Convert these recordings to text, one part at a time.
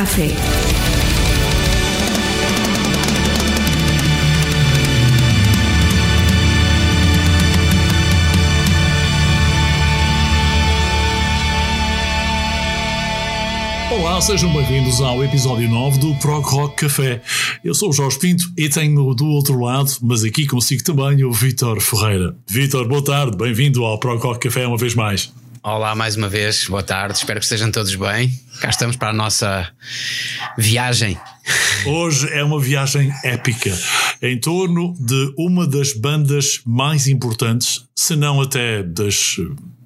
Café. Olá, sejam bem-vindos ao episódio 9 do Prog Rock Café. Eu sou o Jorge Pinto e tenho do outro lado, mas aqui consigo também, o Vítor Ferreira. Vítor, boa tarde, bem-vindo ao Prog Rock Café uma vez mais. Olá mais uma vez, boa tarde, espero que estejam todos bem. Cá estamos para a nossa viagem. Hoje é uma viagem épica em torno de uma das bandas mais importantes, se não até das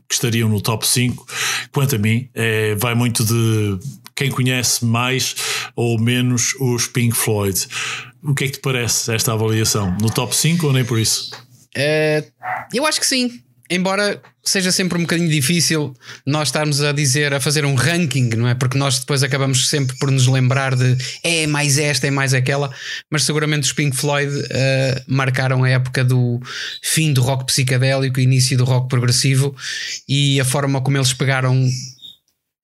que estariam no top 5. Quanto a mim, é, vai muito de quem conhece mais ou menos os Pink Floyd. O que é que te parece esta avaliação? No top 5 ou nem por isso? Uh, eu acho que sim embora seja sempre um bocadinho difícil nós estarmos a dizer, a fazer um ranking, não é? Porque nós depois acabamos sempre por nos lembrar de é mais esta, é mais aquela, mas seguramente os Pink Floyd uh, marcaram a época do fim do rock psicadélico, início do rock progressivo e a forma como eles pegaram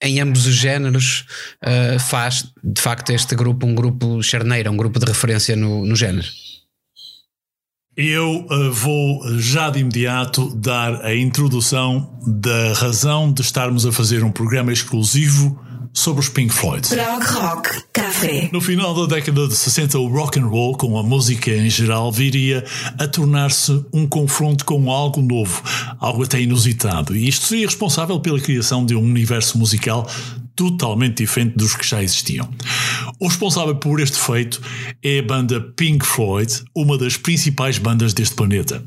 em ambos os géneros uh, faz de facto este grupo um grupo charneiro, um grupo de referência no, no género. Eu uh, vou já de imediato dar a introdução da razão de estarmos a fazer um programa exclusivo sobre os Pink Floyd. Prog Rock Café. No final da década de 60, o rock and roll, com a música em geral, viria a tornar-se um confronto com algo novo, algo até inusitado. E isto seria responsável pela criação de um universo musical totalmente diferente dos que já existiam. O responsável por este feito é a banda Pink Floyd, uma das principais bandas deste planeta.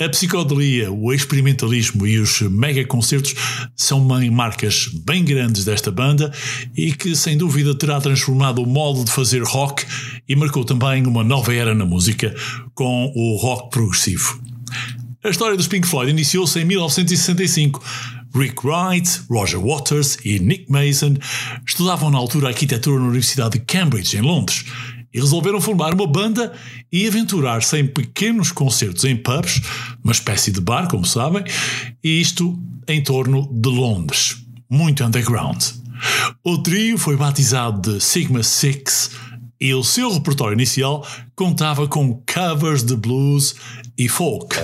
A psicodelia, o experimentalismo e os megaconcertos são marcas bem grandes desta banda e que sem dúvida terá transformado o modo de fazer rock e marcou também uma nova era na música com o rock progressivo. A história dos Pink Floyd iniciou-se em 1965 Rick Wright, Roger Waters e Nick Mason estudavam na altura arquitetura na Universidade de Cambridge, em Londres, e resolveram formar uma banda e aventurar-se em pequenos concertos em pubs, uma espécie de bar, como sabem, e isto em torno de Londres, muito underground. O trio foi batizado de Sigma Six e o seu repertório inicial contava com covers de blues e folk.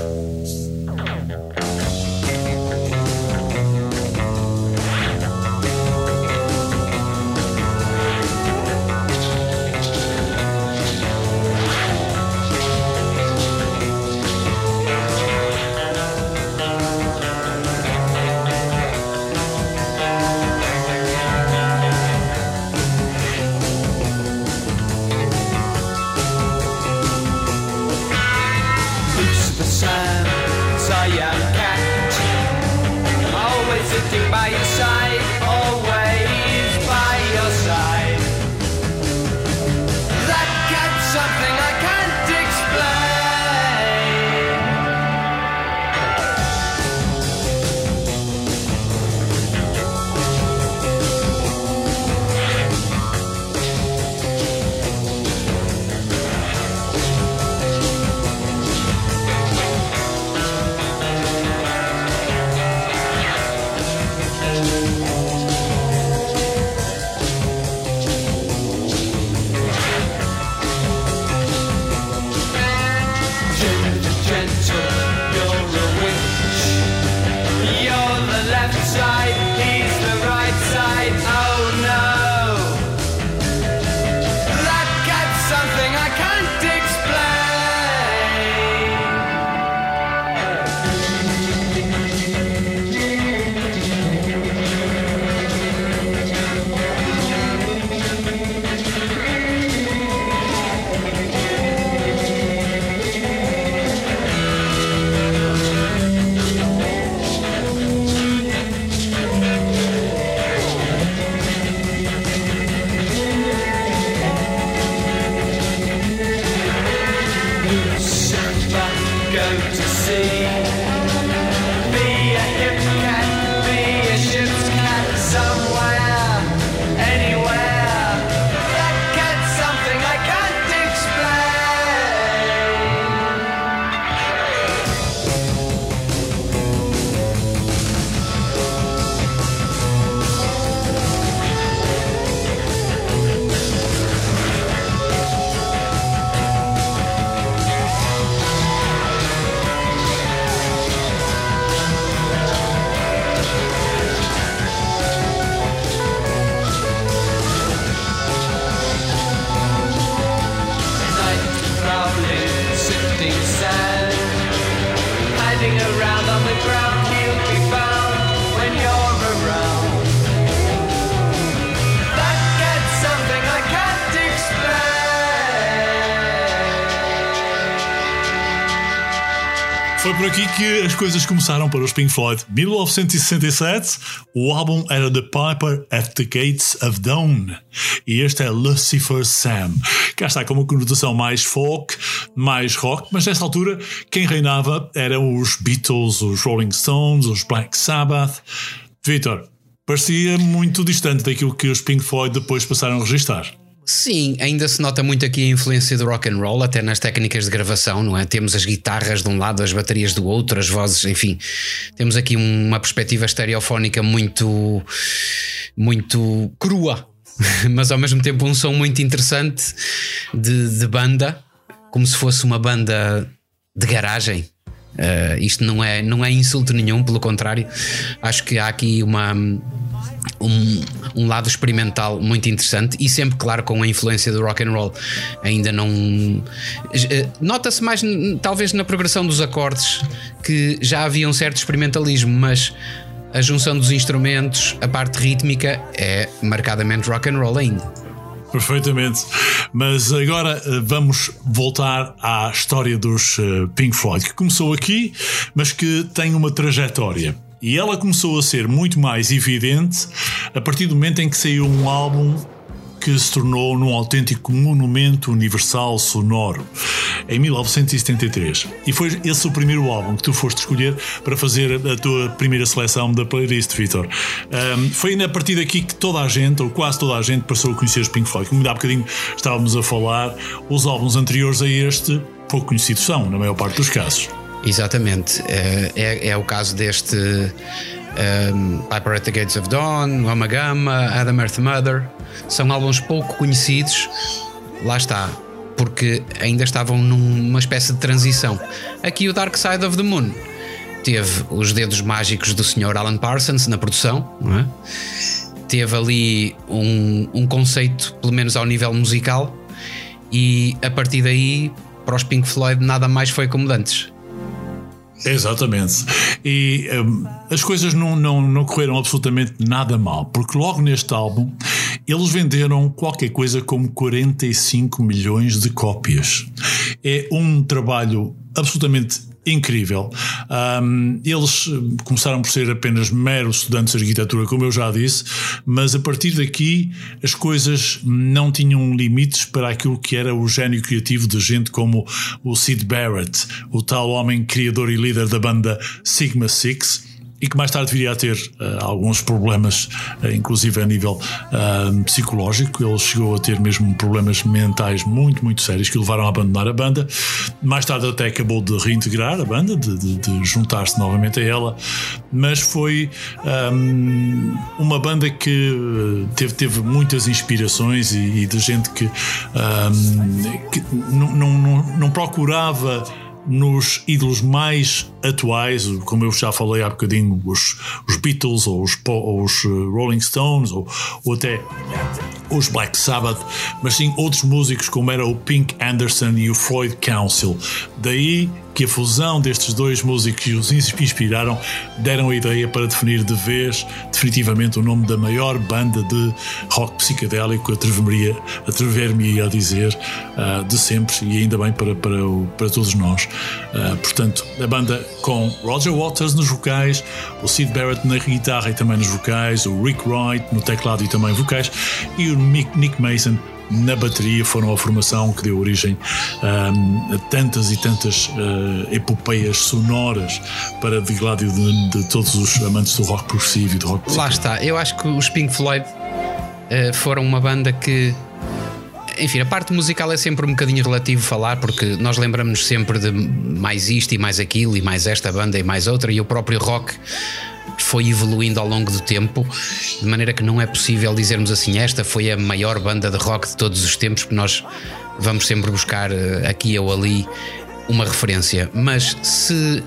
Coisas começaram para os Pink Floyd. 1967, o álbum era The Piper at the Gates of Dawn e este é Lucifer Sam. Cá está com uma conotação mais folk, mais rock, mas nessa altura quem reinava eram os Beatles, os Rolling Stones, os Black Sabbath. Victor, parecia muito distante daquilo que os Pink Floyd depois passaram a registrar. Sim, ainda se nota muito aqui a influência do rock and roll, até nas técnicas de gravação, não é? Temos as guitarras de um lado, as baterias do outro, as vozes, enfim. Temos aqui uma perspectiva estereofónica muito muito crua, mas ao mesmo tempo um som muito interessante de, de banda, como se fosse uma banda de garagem. Uh, isto não é, não é insulto nenhum, pelo contrário, acho que há aqui uma um, um, lado experimental muito interessante e sempre, claro, com a influência do rock and roll. Ainda não. Eh, nota-se mais, talvez, na progressão dos acordes que já havia um certo experimentalismo, mas a junção dos instrumentos, a parte rítmica, é marcadamente rock and roll ainda. Perfeitamente. Mas agora eh, vamos voltar à história dos eh, Pink Floyd, que começou aqui, mas que tem uma trajetória. E ela começou a ser muito mais evidente a partir do momento em que saiu um álbum que se tornou num autêntico monumento universal sonoro em 1973. E foi esse o primeiro álbum que tu foste escolher para fazer a tua primeira seleção da playlist, Vitor. Um, foi a partir daqui que toda a gente, ou quase toda a gente, passou a conhecer os Pink Floyd. Como há bocadinho estávamos a falar, os álbuns anteriores a este pouco conhecidos são, na maior parte dos casos. Exatamente. É, é, é o caso deste um, Piper at the Gates of Dawn, Lama Gama, Adam Earth Mother. São álbuns pouco conhecidos. Lá está. Porque ainda estavam numa espécie de transição. Aqui o Dark Side of the Moon teve os dedos mágicos do Sr. Alan Parsons na produção, é? teve ali um, um conceito, pelo menos ao nível musical, e a partir daí, para os Pink Floyd, nada mais foi como antes. Exatamente. E um, as coisas não, não, não correram absolutamente nada mal, porque logo neste álbum eles venderam qualquer coisa como 45 milhões de cópias. É um trabalho absolutamente incrível. Um, eles começaram por ser apenas meros estudantes de arquitetura, como eu já disse, mas a partir daqui as coisas não tinham limites para aquilo que era o gênio criativo de gente como o Sid Barrett, o tal homem criador e líder da banda Sigma Six e que mais tarde viria a ter uh, alguns problemas, uh, inclusive a nível uh, psicológico. Ele chegou a ter mesmo problemas mentais muito, muito sérios que o levaram a abandonar a banda. Mais tarde, até acabou de reintegrar a banda, de, de, de juntar-se novamente a ela, mas foi um, uma banda que teve, teve muitas inspirações e, e de gente que, um, que não, não, não procurava nos ídolos mais atuais, como eu já falei há bocadinho, os, os Beatles ou os, ou os eh, Rolling Stones ou, ou, até os Black Sabbath, mas sim outros músicos como era o Pink Anderson e o Floyd Council. Daí que a fusão destes dois músicos que os inspiraram deram a ideia para definir de vez, definitivamente, o nome da maior banda de rock psicadélico, atrever-me atrever a dizer, uh, de sempre, e ainda bem para, para, para todos nós. Uh, portanto, a banda com Roger Waters nos vocais, o Sid Barrett na guitarra e também nos vocais, o Rick Wright no teclado e também vocais, e o Nick Mason na bateria foram a formação que deu origem um, a tantas e tantas uh, epopeias sonoras para degládio de, de, todos os amantes do rock progressivo e do rock Lá está, eu acho que os Pink Floyd uh, foram uma banda que enfim, a parte musical é sempre um bocadinho relativo falar, porque nós lembramos sempre de mais isto e mais aquilo, e mais esta banda e mais outra, e o próprio rock foi evoluindo ao longo do tempo, de maneira que não é possível dizermos assim: esta foi a maior banda de rock de todos os tempos, porque nós vamos sempre buscar eh, aqui ou ali uma referência. Mas se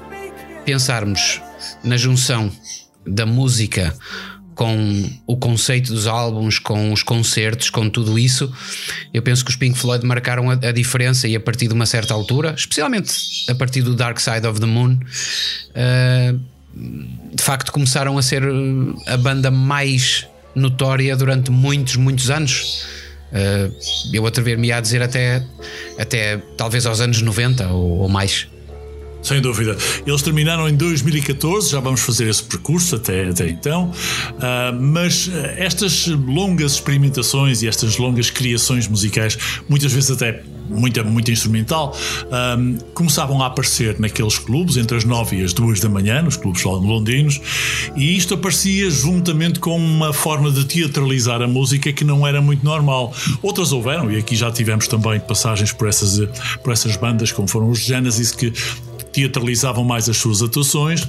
pensarmos na junção da música com o conceito dos álbuns, com os concertos, com tudo isso, eu penso que os Pink Floyd marcaram a, a diferença e a partir de uma certa altura, especialmente a partir do Dark Side of the Moon, uh, de facto começaram a ser eh, a banda mais notória durante muitos, muitos anos. Uh, eu atrever-me a dizer até, até talvez aos anos 90 ou, ou mais. Sem dúvida. Eles terminaram em 2014, já vamos fazer esse percurso até, até então. Uh, mas estas longas experimentações e estas longas criações musicais, muitas vezes até muita, muita instrumental, um, começavam a aparecer naqueles clubes entre as 9 e as 2 da manhã, nos clubes londrinos, e isto aparecia juntamente com uma forma de teatralizar a música que não era muito normal. Outras houveram, e aqui já tivemos também passagens por essas, por essas bandas, como foram os Genesis, que teatralizavam mais as suas atuações,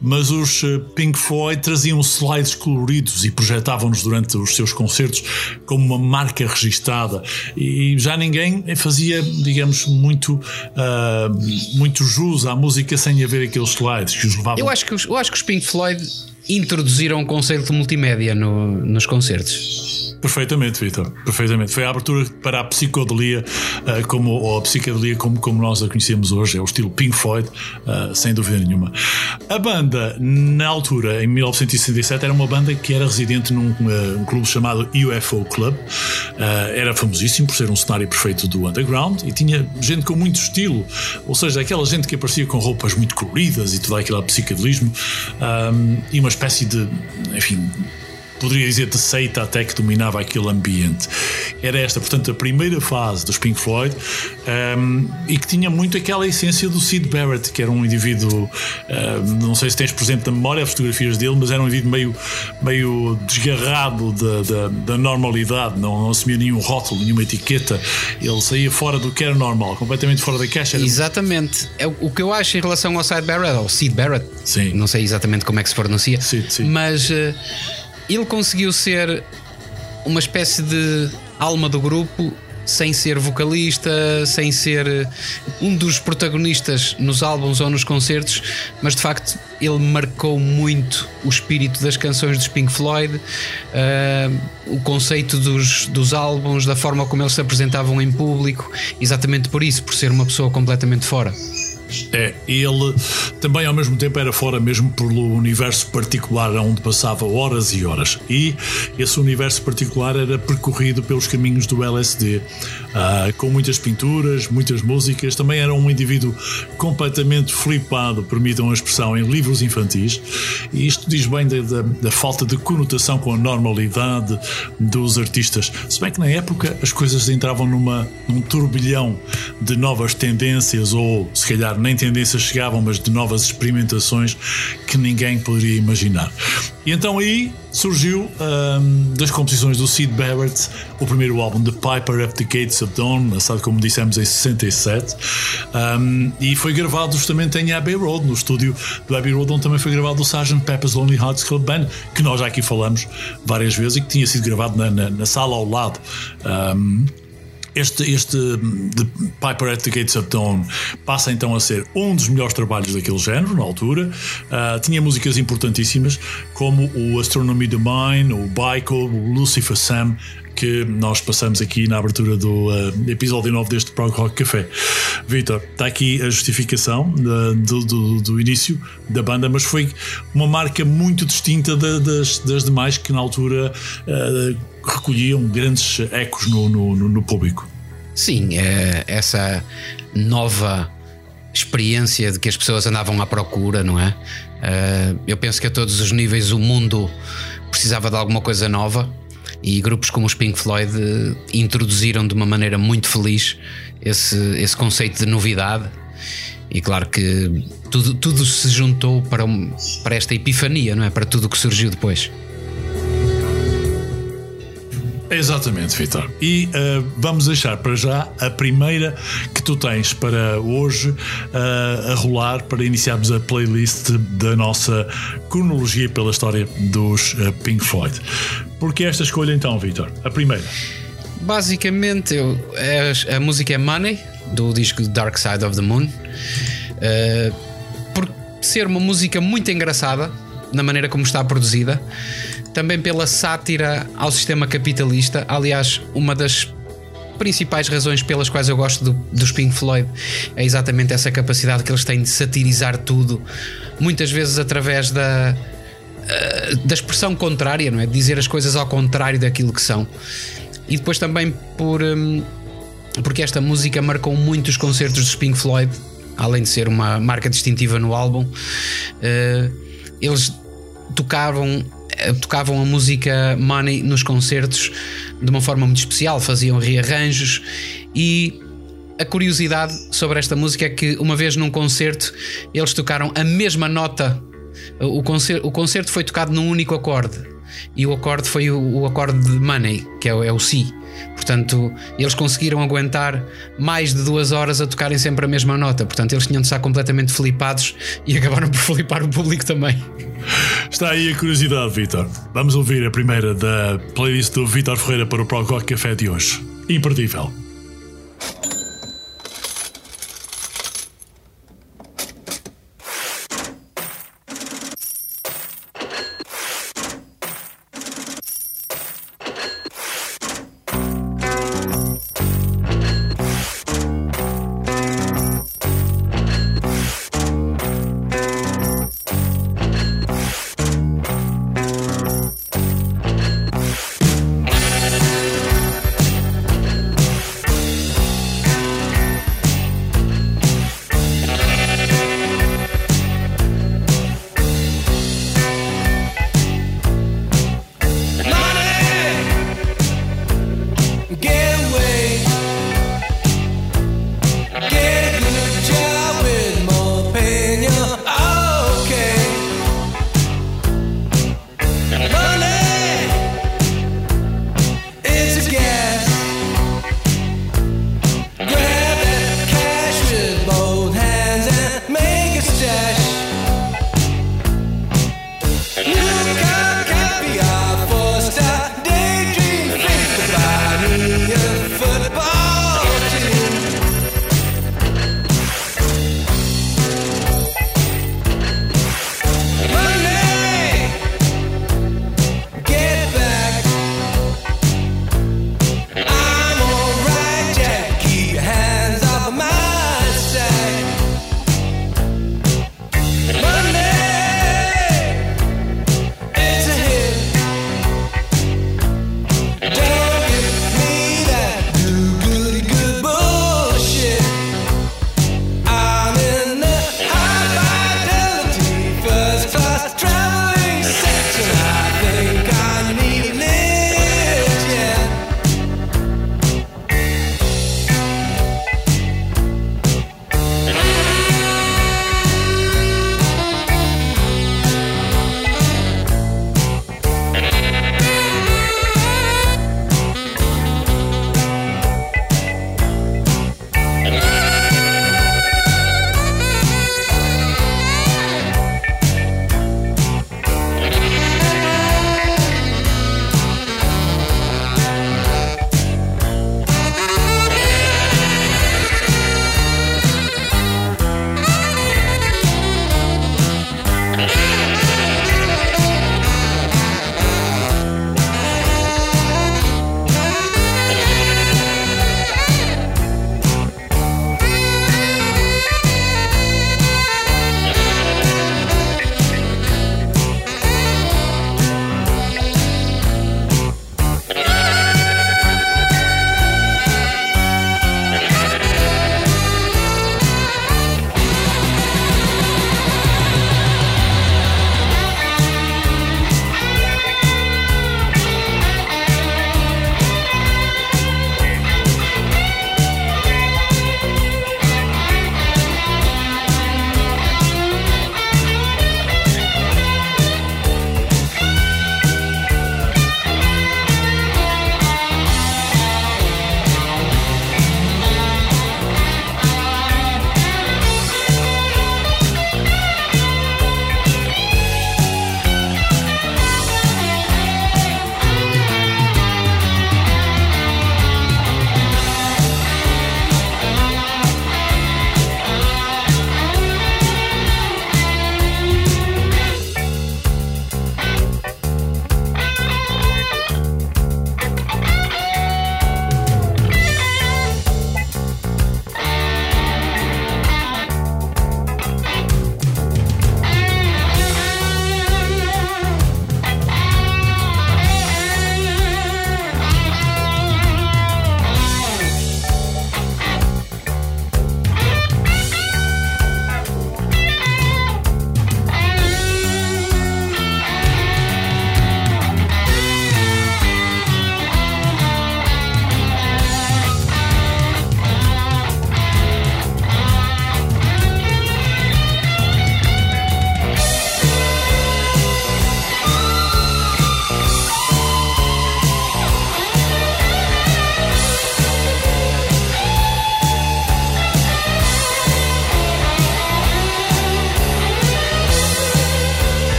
mas os eh, Pink Floyd traziam slides coloridos e projetavam-nos durante os seus concertos como uma marca registada e já ninguém fazia, digamos, muito, uh, muito jus à música sem haver aqueles slides que os levavam. Eu acho que os, eu acho que os Pink Floyd introduziram o conceito de multimédia no, nos concertos. Perfeitamente, Vitor. Perfeitamente. Foi a abertura para a psicodelia, uh, como, ou a psicodelia como, como nós a conhecemos hoje, é o estilo Pink Floyd, uh, sem dúvida nenhuma. A banda, na altura, em 1967, era uma banda que era residente num uh, um clube chamado UFO Club. era famosíssimo por ser um cenário perfeito do underground e tinha gente com muito estilo, ou seja, aquela gente que aparecia com roupas muito coloridas e tudo aquilo psicodelismo um, e uma espécie de, enfim, poderia dizer de seita até que dominava aquele ambiente. Era esta, portanto, a primeira fase dos Pink Floyd um, e que tinha muito aquela essência do Sid Barrett, que era um indivíduo, um, não sei se tens presente na memória as fotografias dele, mas era um indivíduo meio, meio desgarrado da, da, da normalidade, não, não assumia nenhum rótulo, nenhuma etiqueta, ele saía fora do que era normal, completamente fora da caixa. Era... Exatamente. É o que eu acho em relação ao Sid Barrett, ou Sid Barrett, Sim. não sei exatamente como é que se pronuncia, sim. mas. Uh, ele conseguiu ser uma espécie de alma do grupo sem ser vocalista, sem ser eh, um dos protagonistas nos álbuns ou nos concertos, mas de facto ele marcou muito o espírito das canções dos Pink Floyd, uh, o conceito dos, dos álbuns, da forma como eles se apresentavam em público, exatamente por isso, por ser uma pessoa completamente fora. É, ele também ao mesmo tempo era fora mesmo pelo universo particular onde passava horas e horas. E esse universo particular era percorrido pelos caminhos do LSD, uh, com muitas pinturas, muitas músicas. Também era um indivíduo completamente flipado, permitam a expressão, em livros infantis. E isto diz bem da, da, da falta de conotação com a normalidade dos artistas. Se bem que na época as coisas entravam numa, num turbilhão de novas tendências ou, se calhar, nem tendências chegavam, mas de novas experimentações que ninguém poderia imaginar. E então aí surgiu um, das composições do Sid Barrett o primeiro álbum The Piper at the Gates of Dawn, lançado como dissemos em 67, um, e foi gravado justamente em Abbey Road, no estúdio do Abbey Road, onde também foi gravado o Sgt. Pepper's Lonely Hearts Club Band, que nós já aqui falamos várias vezes e que tinha sido gravado na, na, na sala ao lado. Um, este, este The Piper at the Gates of Dawn passa então a ser um dos melhores trabalhos daquele género, na altura. Uh, tinha músicas importantíssimas, como o Astronomy Mine, o Baiko, o Lucifer Sam, que nós passamos aqui na abertura do uh, episódio 9 deste Prog Rock Café. Vitor, está aqui a justificação uh, do, do, do, início da banda, mas foi uma marca muito distinta da, das, das demais que na altura uh, recolhiam grandes ecos no, no, no público. Sim, é essa nova experiência de que as pessoas andavam à procura, não é? Uh, eu penso que a todos os níveis o mundo precisava de alguma coisa nova e grupos como os Pink Floyd uh, introduziram de uma maneira muito feliz esse, esse conceito de novidade. E claro que tudo, tudo se juntou para, para esta epifania, não é? Para tudo o que surgiu depois. Exatamente, Vitor. E uh, vamos deixar para já a primeira que tu tens para hoje uh, a rolar para iniciarmos a playlist da nossa cronologia pela história dos uh, Pink Floyd. Porque esta escolha então, Vitor? A primeira. Basicamente, eu, é, a música é Money, do disco Dark Side of the Moon. por ser uma música muito engraçada, na maneira como está produzida também pela sátira ao sistema capitalista. Aliás, uma das principais razões pelas quais eu gosto do, dos Pink Floyd é exatamente essa capacidade que eles têm de satirizar tudo, muitas vezes através da, eh, da expressão contrária, não é? De dizer as coisas ao contrário daquilo que são. E depois também por. Hum, porque esta música marcou muito os concertos dos Pink Floyd além de ser uma marca distintiva no álbum. Uh, eles tocavam tocavam a música Money nos concertos de uma forma muito especial, faziam rearranjos e a curiosidade sobre esta música é que uma vez num concerto eles tocaram a mesma nota. O concerto, o concerto foi tocado num único acorde e o acorde foi o, o acorde de Money, que é, o, é o Si. Portanto, eles conseguiram aguentar mais de duas horas a tocarem sempre a mesma nota. Portanto, eles tinham de estar completamente flipados e acabaram por flipar o público também. Está aí a curiosidade, Vitor. Vamos ouvir a primeira da playlist do Vitor Ferreira para o Prococ Café de hoje. Imperdível.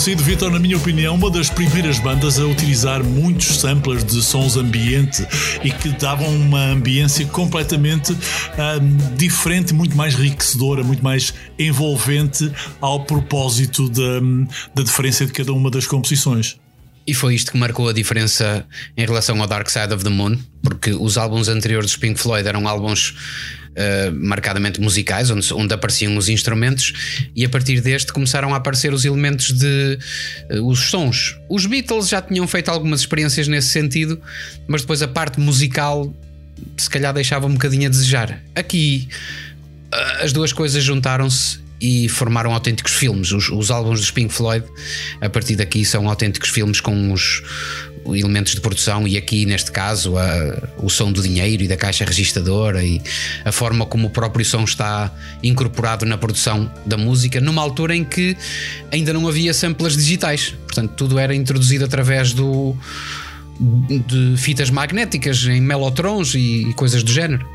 Sido, Vitor, na minha opinião, uma das primeiras bandas a utilizar muitos samplers de sons ambiente e que davam uma ambiência completamente ahm, diferente, muito mais enriquecedora, muito mais envolvente ao propósito da, da diferença de cada uma das composições. E foi isto que marcou a diferença em relação ao Dark Side of the Moon, porque os álbuns anteriores dos Pink Floyd eram álbuns uh, marcadamente musicais, onde, onde apareciam os instrumentos, e a partir deste começaram a aparecer os elementos de uh, os sons. Os Beatles já tinham feito algumas experiências nesse sentido, mas depois a parte musical se calhar deixava um bocadinho a desejar. Aqui uh, as duas coisas juntaram-se e formaram autênticos filmes. Os, os, álbuns dos Pink Floyd, a partir daqui, são autênticos filmes com os elementos de produção, e aqui, neste caso, a, o som do dinheiro e da caixa registradora e a forma como o próprio som está incorporado na produção da música, numa altura em que ainda não havia samples digitais. Portanto, tudo era introduzido através do. De fitas magnéticas em melotrons e, e coisas do género.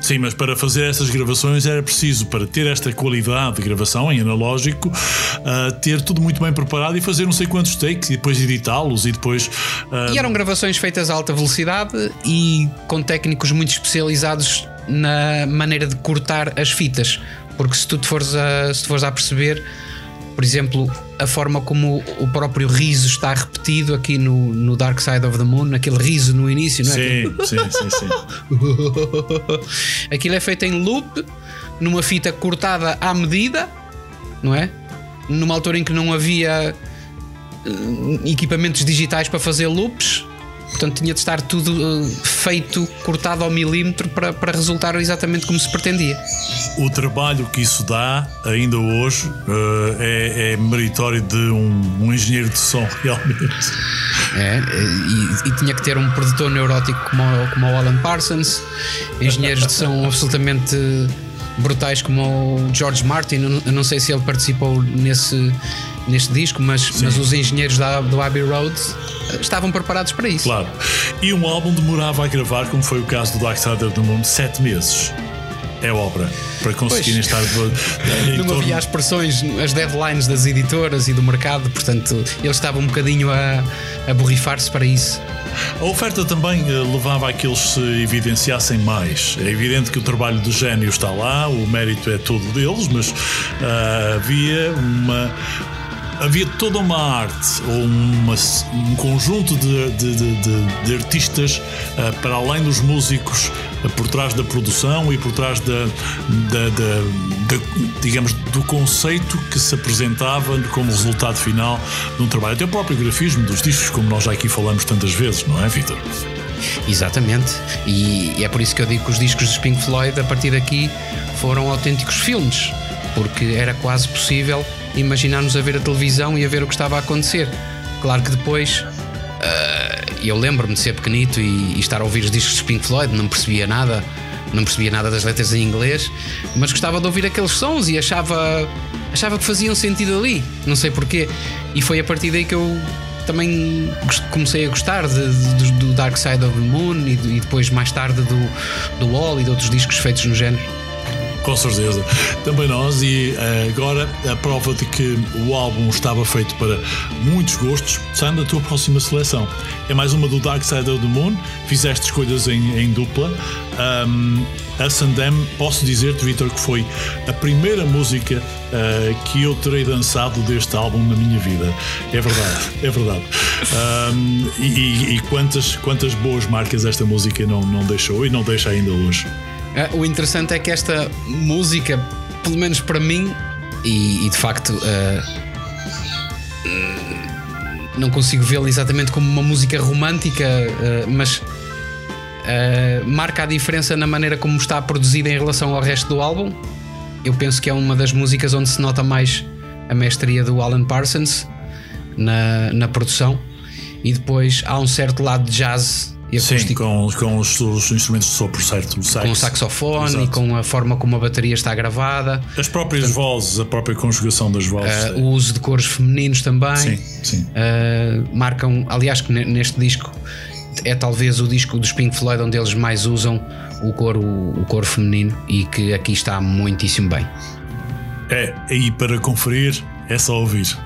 Sim, mas para fazer essas gravações era preciso, para ter esta qualidade de gravação em analógico, uh, ter tudo muito bem preparado e fazer não sei quantos takes e depois editá-los e depois. Uh... E eram gravações feitas a alta velocidade e com técnicos muito especializados na maneira de cortar as fitas. Porque se tu te fores a, se te fores a perceber, por exemplo, a forma como o próprio riso está repetido aqui no, no Dark Side of the Moon, aquele riso no início, não é? Sim, sim, sim, sim. Aquilo é feito em loop, numa fita cortada à medida, não é? Numa altura em que não havia uh, equipamentos digitais para fazer loops, portanto tinha de estar tudo uh, feito, cortado ao milímetro para, para resultar exatamente como se pretendia. O trabalho que isso dá, ainda hoje, uh, é, é, meritório de um, um, engenheiro de som, realmente. É, e, e, tinha que ter um produtor neurótico como, como o Alan Parsons, engenheiros de som absolutamente brutais como o George Martin. Eu não sei se ele participou nesse, neste disco, mas, mas os engenheiros da, do Abbey Road estavam preparados para isso. Claro. E um álbum demorava a gravar, como foi o caso do Dark Side of the Moon, sete meses. É obra para conseguirem estar. De, não torno... havia as pressões, as deadlines das editoras e do mercado, portanto, eles estavam um bocadinho a, a borrifar-se para isso. A oferta também levava a que eles se evidenciassem mais. É evidente que o trabalho do gênio está lá, o mérito é todo deles, mas uh, havia uma, havia toda uma arte ou uma, um conjunto de, de, de, de artistas uh, para além dos músicos uh, por trás da produção e por trás da, da, da, da, digamos do conceito que se apresentava como resultado final de um trabalho até o próprio grafismo dos discos como nós já aqui falamos tantas vezes não é Vitor? Exatamente e, é por isso que eu digo que os discos dos Pink Floyd a partir daqui foram autênticos filmes porque era quase possível imaginar-nos a ver a televisão e a ver o que estava a acontecer. Claro que depois uh, eu lembro-me de ser pequenito e, e, estar a ouvir os discos de Pink Floyd, não percebia nada, não percebia nada das letras em inglês, mas gostava de ouvir aqueles sons e achava, achava que faziam sentido ali, não sei porquê. E foi a partir daí que eu também comecei a gostar de, de, do Dark Side of the Moon e, e, depois mais tarde do, do Wall e de outros discos feitos no género. Com certeza. Também nós, e uh, agora a prova de que o álbum estava feito para muitos gostos, sendo a tua próxima seleção. É mais uma do Dark Side of the Moon, fizeste escolhas em, em dupla. Um, a Sandem, posso dizer-te, Vitor, que foi a primeira música uh, que eu terei dançado deste álbum na minha vida. É verdade, é verdade. Um, e, e quantas, quantas boas marcas esta música não, não deixou e não deixa ainda hoje. Uh, o interessante é que esta música, pelo menos para mim, e, e de facto uh, não consigo vê-la exatamente como uma música romântica, uh, mas marca a diferença na maneira como está produzida em relação ao resto do álbum. Eu penso que é uma das músicas onde se nota mais a mestria do Alan Parsons na, na produção, e depois há um certo lado de jazz Sim, com, com os, os, instrumentos de sopro, certo? O. Com o saxofone Exato. e com a forma como a bateria está gravada. As próprias Portanto, vozes, a própria conjugação das vozes. Uh, o uso de cores femininos também. Sim, sim. Uh, marcam, aliás, que neste disco é talvez o disco dos Pink Floyd onde eles mais usam o coro, o coro feminino e que aqui está muitíssimo bem. É, aí para conferir é só ouvir.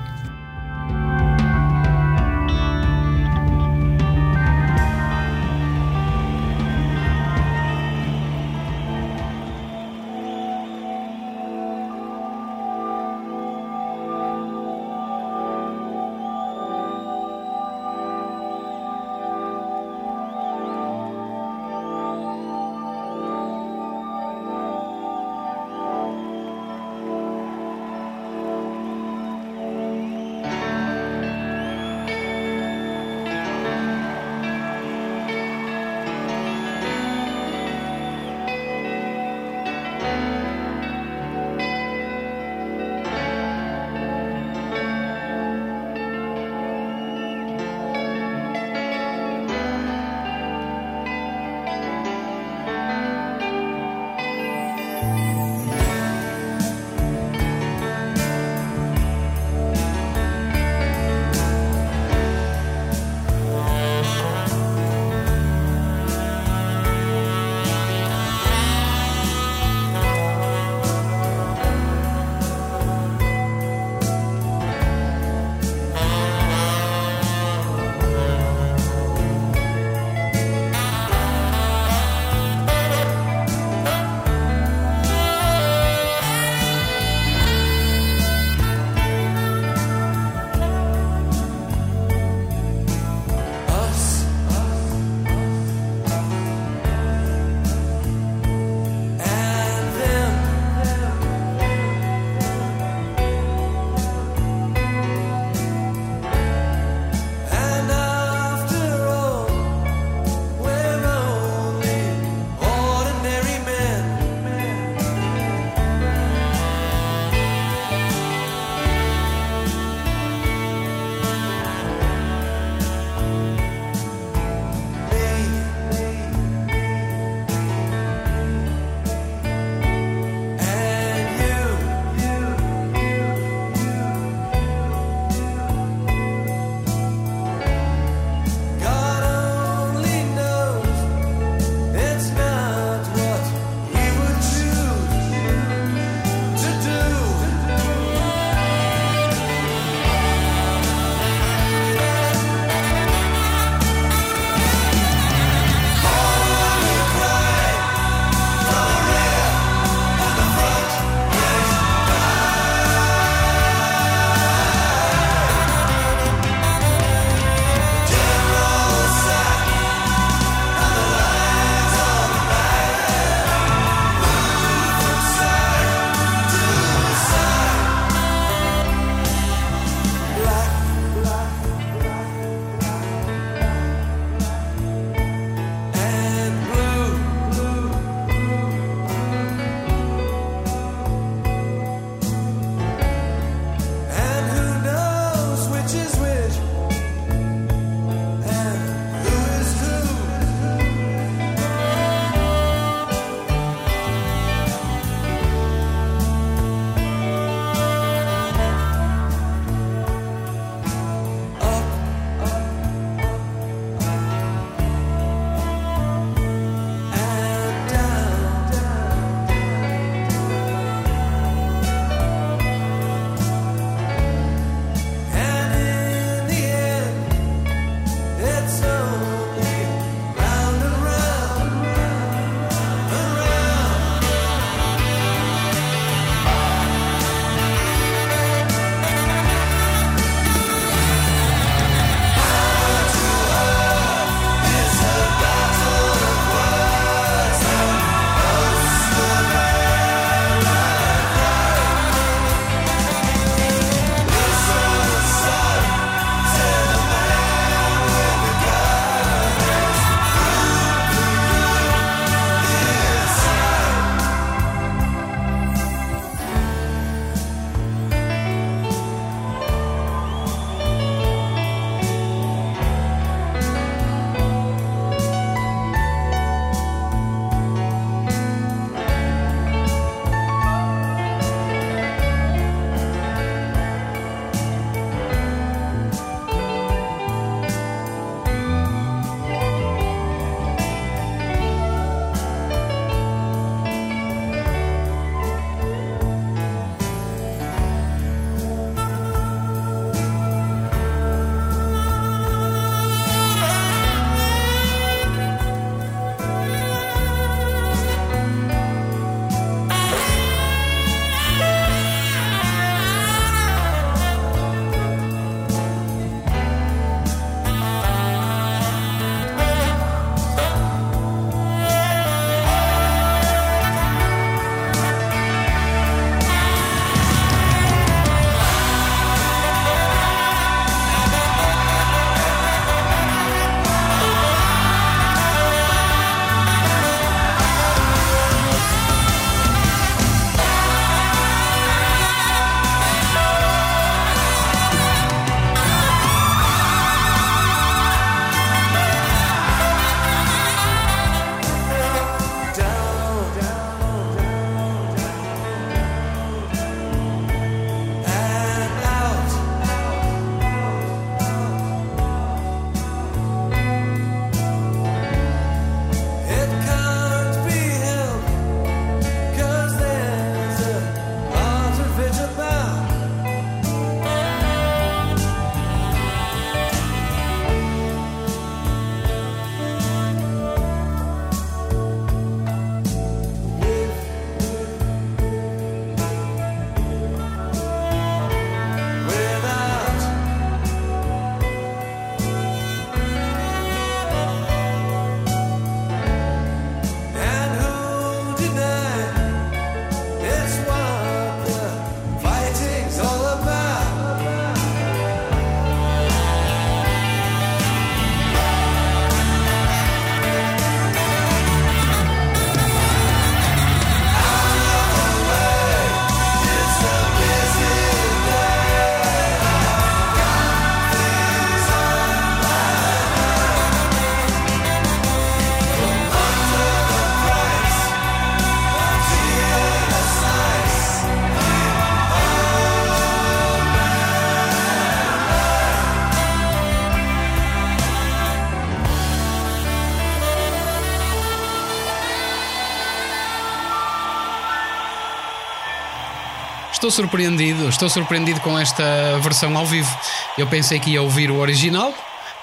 Estou surpreendido, estou surpreendido com esta versão ao vivo. Eu pensei que ia ouvir o original,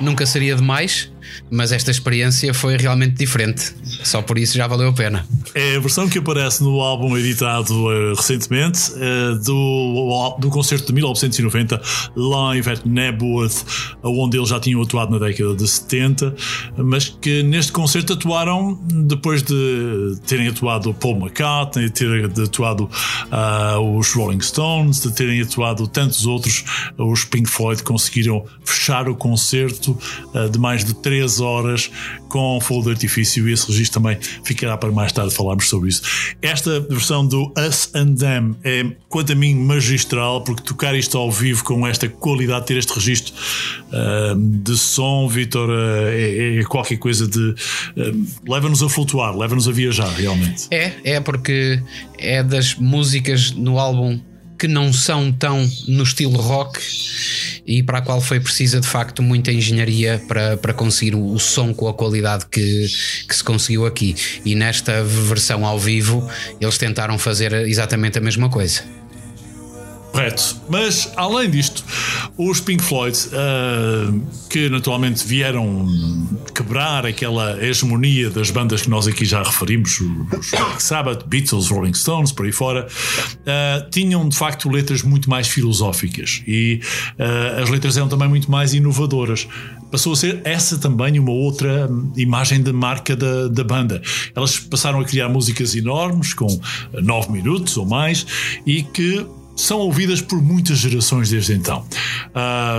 nunca seria demais, mas esta experiência foi realmente diferente. Só por isso já valeu a pena. É a versão que aparece no álbum editado uh, recentemente uh, do, do concerto de 1990, Live at Nebworth, onde eles já tinham atuado na década de 70, mas que neste concerto atuaram depois de terem atuado Paul McCartney, de terem atuado uh, os Rolling Stones, de terem atuado tantos outros, os Pink Floyd conseguiram fechar o concerto de mais de 3 horas com fogo de artifício e esse registro também ficará para mais tarde falarmos sobre isso. Esta versão do Us and Them é, quanto a mim, magistral, porque tocar isto ao vivo com esta qualidade, ter este registro uh, de som, Vitor, uh, é, é, qualquer coisa de. Uh, leva-nos a flutuar, leva-nos a viajar, realmente. É, é porque é das músicas no álbum que não são tão no estilo rock e para a qual foi precisa de facto muita engenharia para, para conseguir o, som com a qualidade que, que se conseguiu aqui. E nesta versão ao vivo eles tentaram fazer exatamente a mesma coisa. Correto. Mas, além disto, os Pink Floyd, uh, que naturalmente vieram quebrar aquela hegemonia das bandas que nós aqui já referimos, os Black Sabbath, Beatles, Rolling Stones, por aí fora, uh, tinham de facto letras muito mais filosóficas e uh, as letras eram também muito mais inovadoras passou a ser essa também uma outra imagem de marca da, da banda. Elas passaram a criar músicas enormes, com nove minutos ou mais, e que são ouvidas por muitas gerações desde então.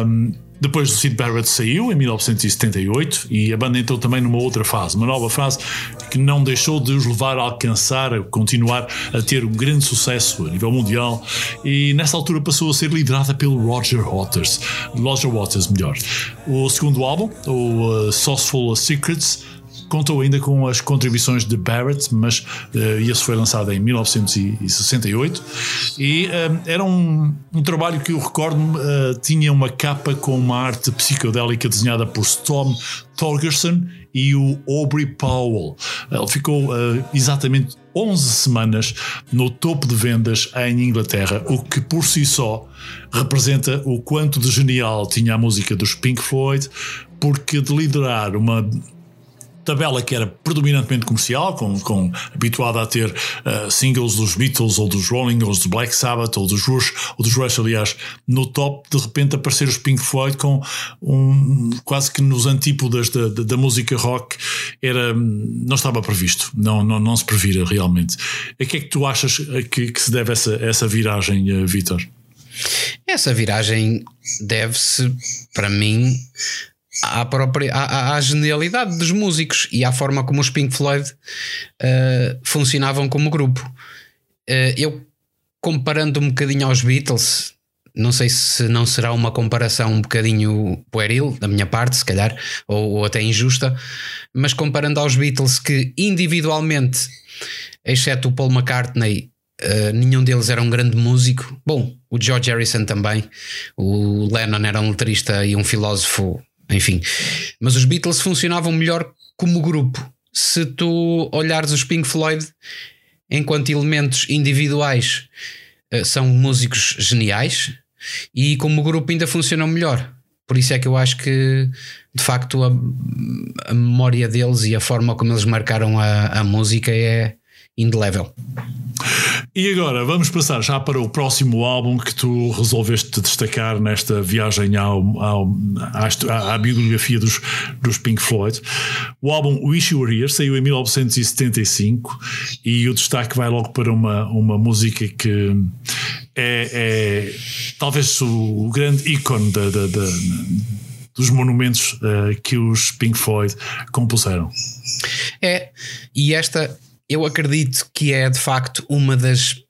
Um, depois o Sid Barrett saiu em 1978 e a banda entrou também numa outra fase, uma nova fase que não deixou de os levar a alcançar, a continuar a ter um grande sucesso a nível mundial e nessa altura passou a ser liderada pelo Roger Waters, Roger Waters melhor. O segundo álbum, o uh, Secrets, contou ainda com as contribuições de Barrett, mas uh, esse foi lançado em 1968 e uh, era um, um, trabalho que eu recordo uh, tinha uma capa com uma arte psicodélica desenhada por Storm Torgerson e o Aubrey Powell. Ele ficou uh, exatamente 11 semanas no topo de vendas em Inglaterra, o que por si só representa o quanto de genial tinha a música dos Pink Floyd, porque de liderar uma tabela que era predominantemente comercial, com, com habituada a ter uh, singles dos Beatles ou dos Rolling ou dos Black Sabbath ou dos Rush, ou dos Rush, aliás, no top, de repente aparecer os Pink Floyd com um quase que nos antípodas da, da, da música rock era não estava previsto, não, não, não se previra realmente. A que é que tu achas que, que se deve essa, essa viragem, uh, Vitor? Essa viragem deve-se, para mim, à, própria, à, à, genialidade dos músicos e à forma como os Pink Floyd uh, funcionavam como grupo. Uh, eu, comparando um bocadinho aos Beatles, não sei se não será uma comparação um bocadinho pueril da minha parte, se calhar, ou, ou até injusta, mas comparando aos Beatles que individualmente, exceto o Paul McCartney, Uh, nenhum deles era um grande músico. Bom, o George Harrison também. O Lennon era um letrista e um filósofo enfim. Mas os Beatles funcionavam melhor como grupo. Se tu olhares os Pink Floyd enquanto elementos individuais, eh, são músicos geniais e como grupo ainda funcionam melhor. Por isso é que eu acho que de facto a, a memória deles e a forma como eles marcaram a, a música é indelével. E agora vamos passar já para o próximo álbum que tu resolveste destacar nesta viagem ao, ao à, à, bibliografia dos, dos Pink Floyd. O álbum Wish You Were Here saiu em 1975 e o destaque vai logo para uma, uma música que é, é talvez o, o grande ícone da, da, da dos monumentos uh, que os Pink Floyd compuseram. É, e esta eu acredito que é de facto uma das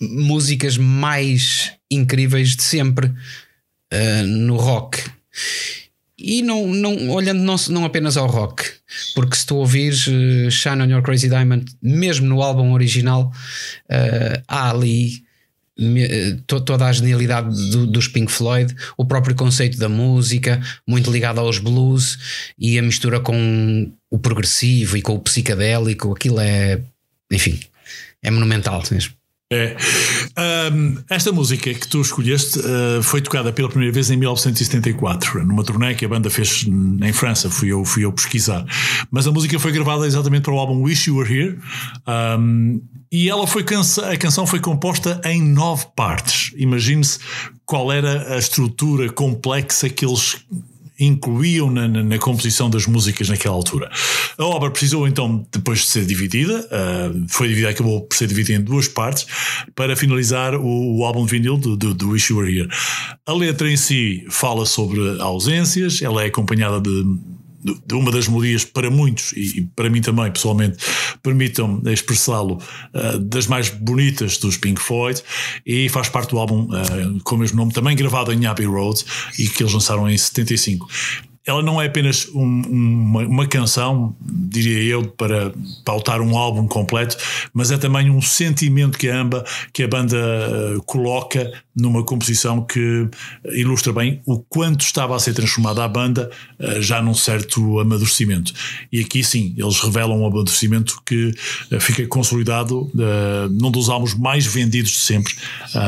músicas mais incríveis de sempre uh, no rock. E não, não, olhando não, não apenas ao rock, porque se tu ouvires uh, Shine on Your Crazy Diamond, mesmo no álbum original, uh, há ali toda a genialidade do, dos Pink Floyd, o próprio conceito da música, muito ligado aos blues e a mistura com o progressivo e com o psicadélico, aquilo é, enfim, é monumental mesmo. É. Um, esta música que tu escolheste uh, foi tocada pela primeira vez em 1974, numa turnê que a banda fez em França, fui eu, fui eu pesquisar. Mas a música foi gravada exatamente para o álbum Wish You Were Here. Um, e ela foi a canção foi composta em nove partes. Imagine-se qual era a estrutura complexa que eles incluíam na, na, na, composição das músicas naquela altura. A obra precisou então, depois de ser dividida, uh, foi dividida, acabou por ser dividida em duas partes, para finalizar o, o álbum de vinil do, do, do Wish You Were Here. A letra em si fala sobre ausências, ela é acompanhada de de uma das melodias para muitos e para mim também pessoalmente permitam expressá-lo uh, das mais bonitas dos Pink Floyd e faz parte do álbum uh, com o mesmo nome também gravado em Abbey Road e que eles lançaram em 75 ela não é apenas um, uma, uma, canção, diria eu, para pautar um álbum completo, mas é também um sentimento que a, amba, que a banda uh, coloca numa composição que ilustra bem o quanto estava a ser transformada a banda uh, já num certo amadurecimento. E aqui sim, eles revelam um amadurecimento que uh, fica consolidado num dos álbuns mais vendidos de sempre,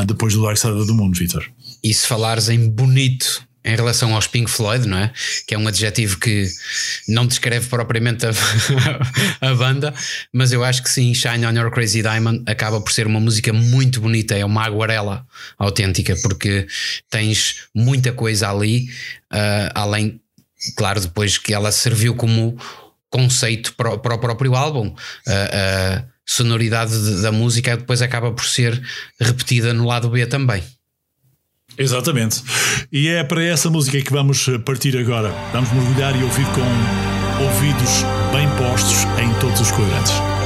depois do Dark Side do Mundo, Vitor. E se falares em bonito em relação aos Pink Floyd, não é? Que é um adjetivo que não descreve propriamente a, a, banda, mas eu acho que sim, Shine on Your Crazy Diamond acaba por ser uma música muito bonita, é uma aguarela autêntica, porque tens muita coisa ali, uh, além, claro, depois que ela serviu como conceito para, para o próprio álbum. Uh, a sonoridade da música depois acaba por ser repetida no lado B também. Exatamente. E é para essa música que vamos partir agora. Vamos mergulhar e ouvir com ouvidos bem postos em todos os quadrantes.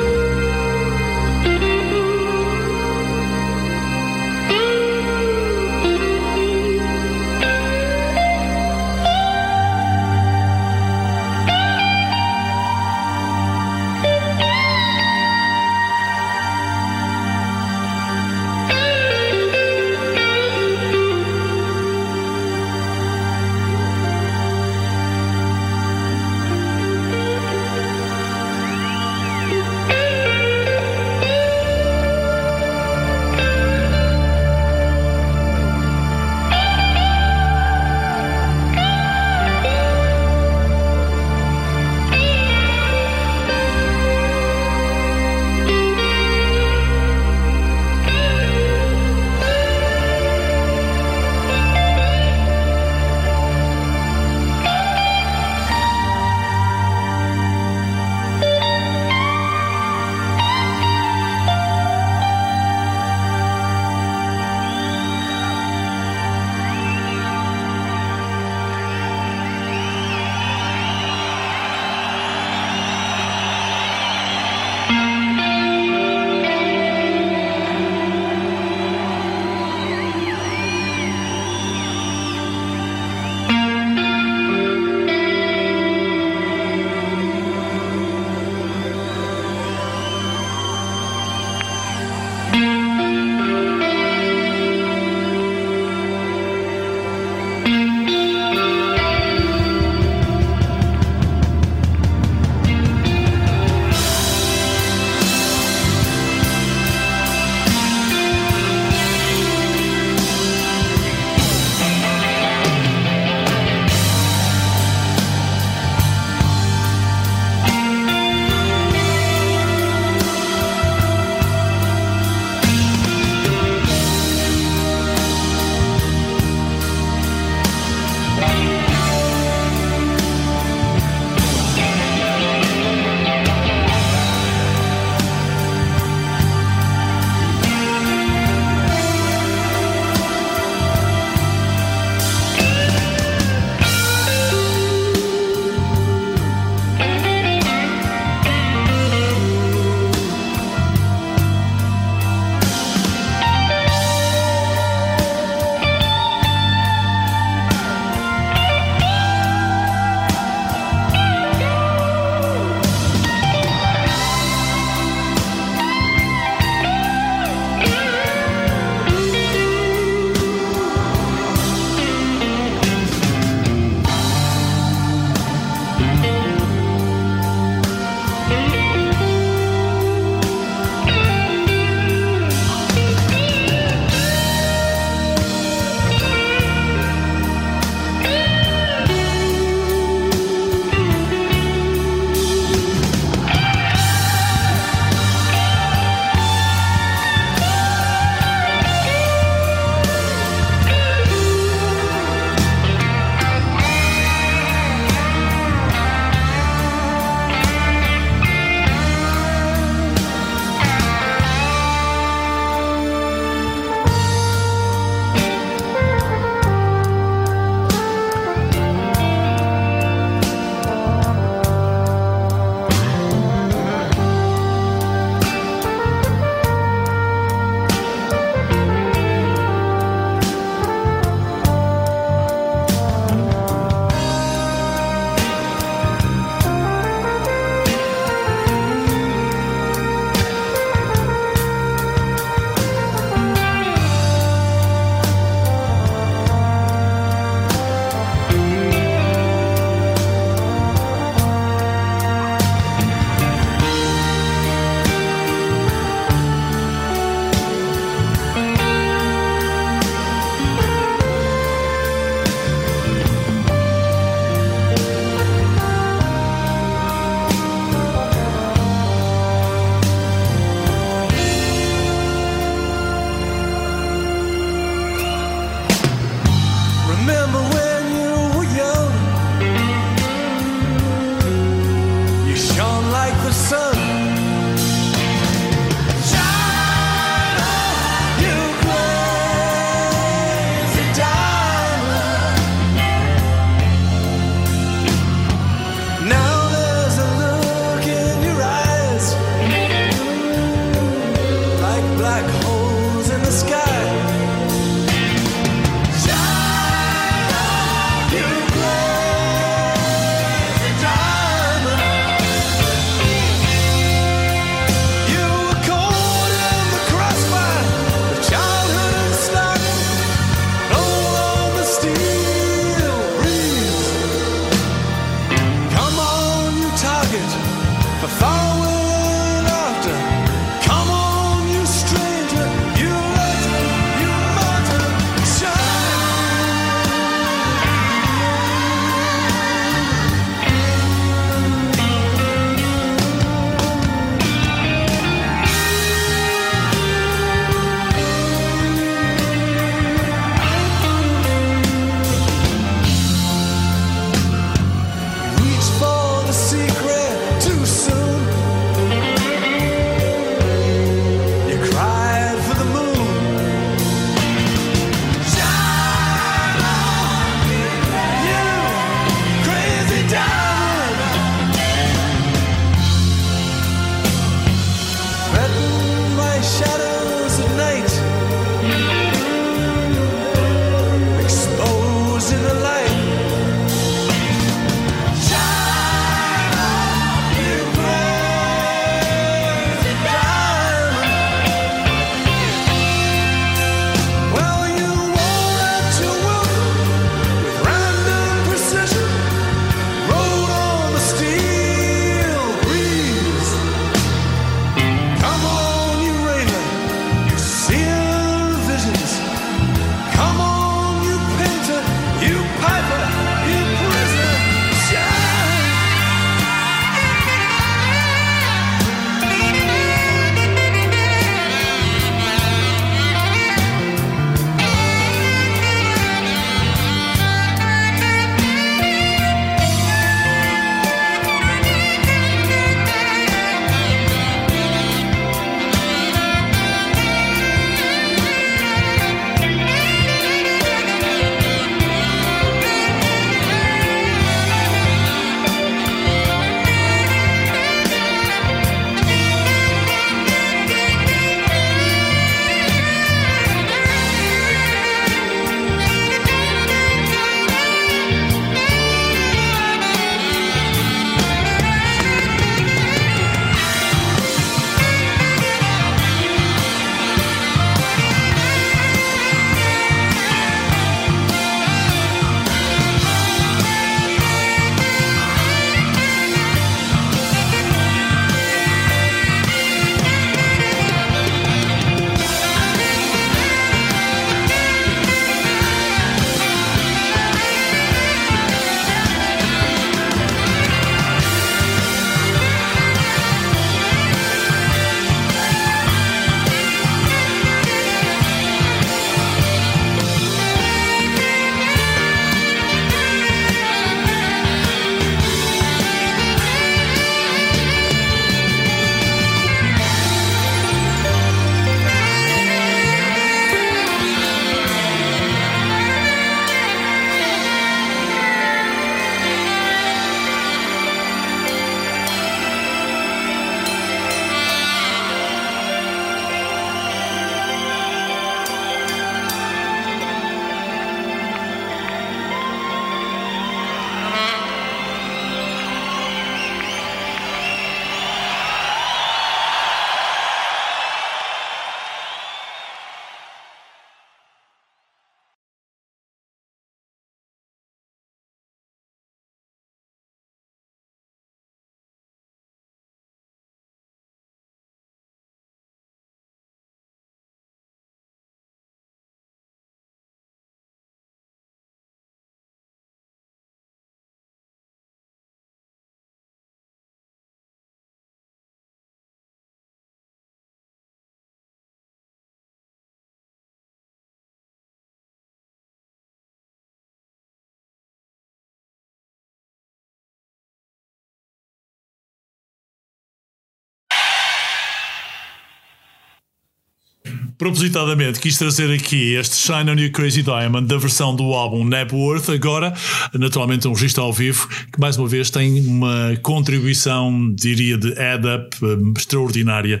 Propositadamente quis trazer aqui este Shine on You Crazy Diamond da versão do álbum Nebworth, agora naturalmente um registro ao vivo que mais uma vez tem uma contribuição, diria, de add-up um, extraordinária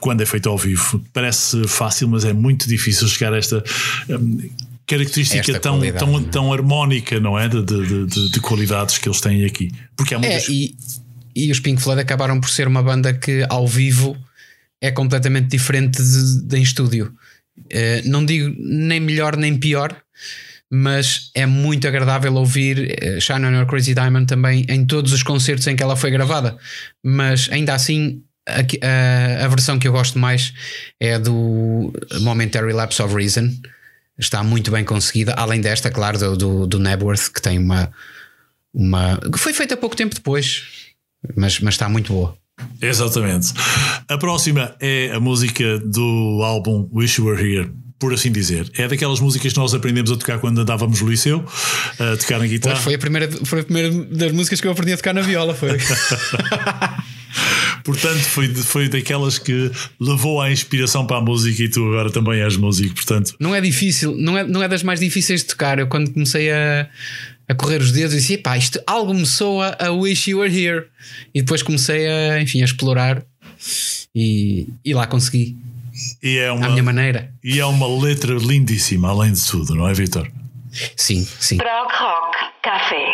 quando é feito ao vivo. Parece fácil, mas é muito difícil chegar a esta. Um, característica Esta tão, tão, é? tão harmónica, não é? De, de, de- de qualidades que eles têm aqui. Porque há É, muitas. e, e os Pink Floyd acabaram por ser uma banda que ao vivo é completamente diferente de, de em estúdio. Eh, não digo nem melhor nem pior, mas é muito agradável ouvir eh, Shine on Your Crazy Diamond também em todos os concertos em que ela foi gravada. Mas ainda assim, a, a- a versão que eu gosto mais é do Momentary Lapse of Reason. Está muito bem conseguida, além desta, claro, do, do, do Nebworth, que tem uma, uma. que foi feita pouco tempo depois, mas, mas está muito boa. Exatamente. A próxima é a música do álbum Wish You Were Here. Por assim dizer, é daquelas músicas que nós aprendemos a tocar quando andávamos no liceu, a tocar na Pois guitarra. foi a, primeira, foi a primeira das músicas que eu aprendi a tocar na viola. Foi. Portanto, foi, foi daquelas que levou a inspiração para a música e tu agora também és músico. Portanto, não é difícil, não é, não é das mais difíceis de tocar. Eu quando comecei a, a correr os dedos disse: pá, isto algo me soa a Wish You Were Here. E depois comecei a, enfim, a explorar e, e lá consegui, e é, à uma, minha maneira. e é uma letra lindíssima, além de tudo, não é, Vitor? Sim, sim. Prog Rock Café.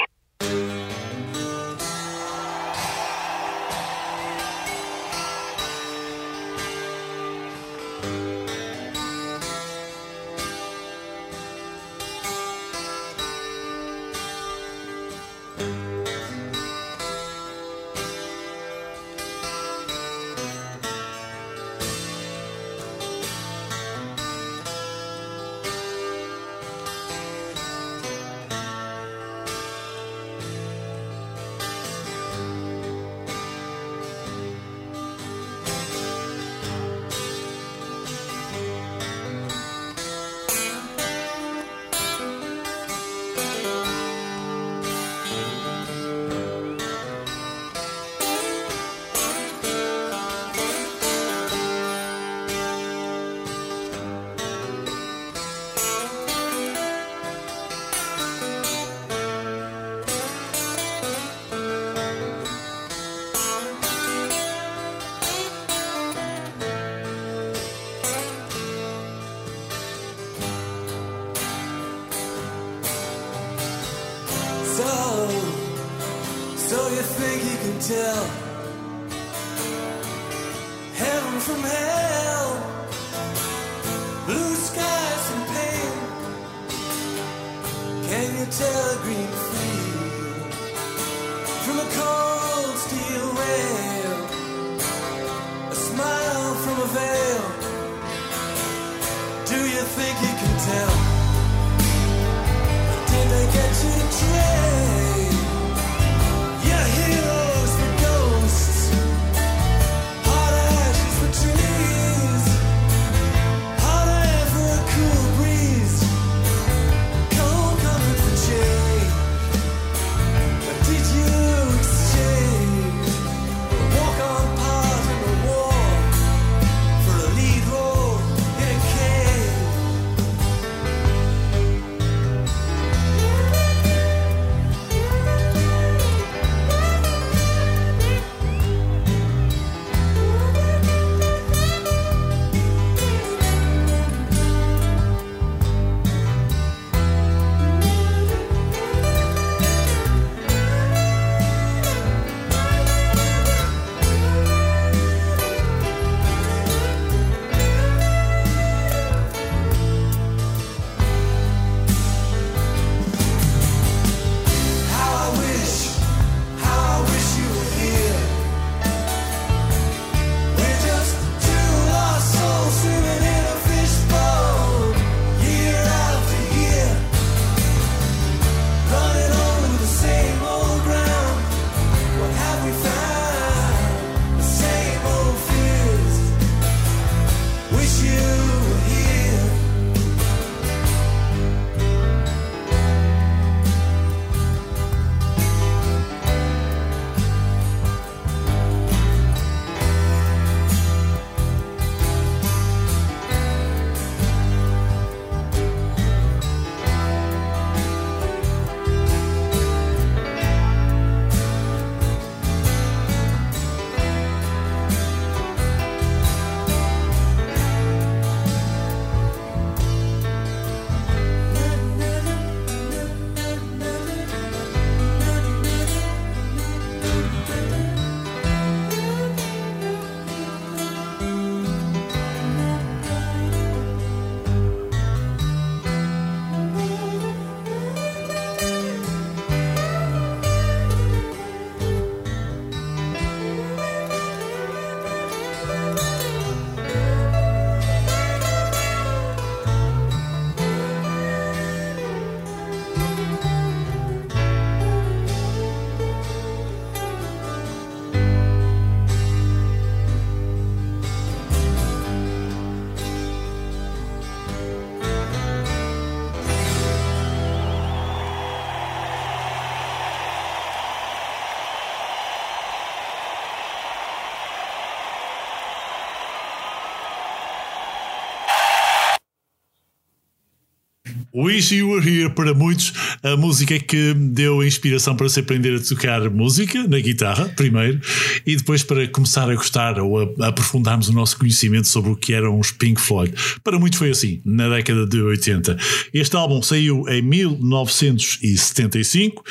Wish You Were Here, para muitos, a música que deu a inspiração para se aprender a tocar música na guitarra, primeiro, e depois para começar a gostar ou a, a aprofundarmos o nosso conhecimento sobre o que eram os Pink Floyd. Para muitos foi assim, na década de 80. Este álbum saiu em 1975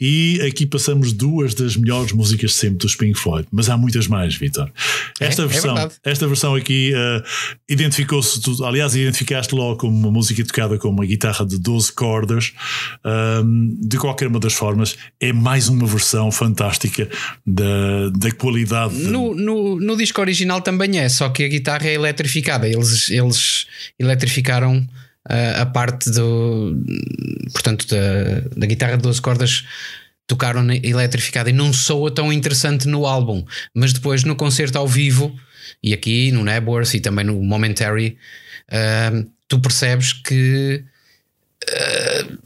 e aqui passamos duas das melhores músicas sempre dos Pink Floyd, mas há muitas mais, Vitor. Esta é versão, verdade. esta versão aqui uh, identificou-se, aliás, identificaste logo como uma música tocada com uma guitarra de 12 cordas. De qualquer uma das formas, é mais uma versão fantástica da, da qualidade. de- No, no, no disco original também é, só que a guitarra é eletrificada. Eles, eles eletrificaram ah, a parte do. Portanto, da, da guitarra de 12 cordas. Tocaram eletrificada e não soa tão interessante no álbum, mas depois no concerto ao vivo e aqui no Nebworth e também no Momentary, ah, tu percebes que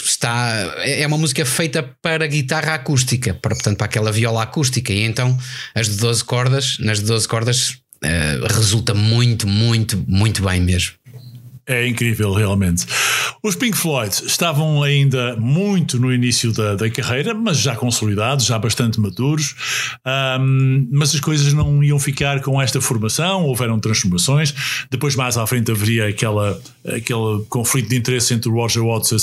está é uma música feita para guitarra acústica, para, portanto, para aquela viola acústica, e então as de 12 cordas, nas de 12 cordas, ah, resulta muito, muito, muito bem mesmo. É incrível, realmente. Os Pink Floyd estavam ainda muito no início da, da carreira, mas já consolidados, já bastante maduros. Ahm, mas as coisas não iam ficar com esta formação, houveram transformações. Depois, mais à frente, haveria aquela, aquele conflito de interesse entre o Roger Watson,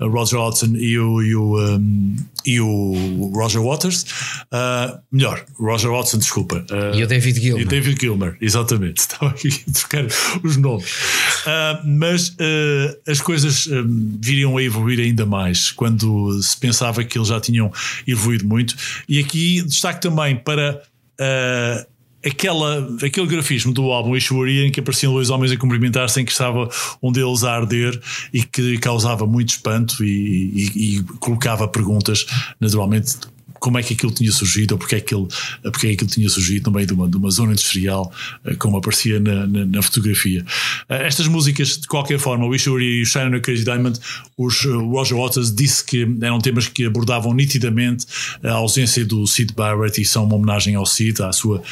Roger Watson e, o, e, o, ahm, e o Roger Waters. Ah, melhor, Roger Watson, desculpa. Ah, E o David Gilmour. e David Gilmer, exatamente. Estava aqui a trocar os nomes. Ah, mas ah, as coisas ah, viriam a evoluir ainda mais quando se pensava que eles já tinham evoluído muito. E aqui destaque também para. ah, Aquela, aquele grafismo do álbum Ishwaria em que apareciam dois homens a cumprimentar-se em que estava um deles a arder e que causava muito espanto e, e- e colocava perguntas naturalmente como é que aquilo tinha surgido ou porque é que, ele, porque é que aquilo tinha surgido no meio de uma, de uma zona industrial, eh, como aparecia na, na, na fotografia. Eh, Estas músicas, de qualquer forma, o Ishuri e Shine on a Crazy Diamond, os, eh, Roger Waters disse que eram temas que abordavam nitidamente a ausência do Sid Barrett e são uma homenagem ao Sid, à sua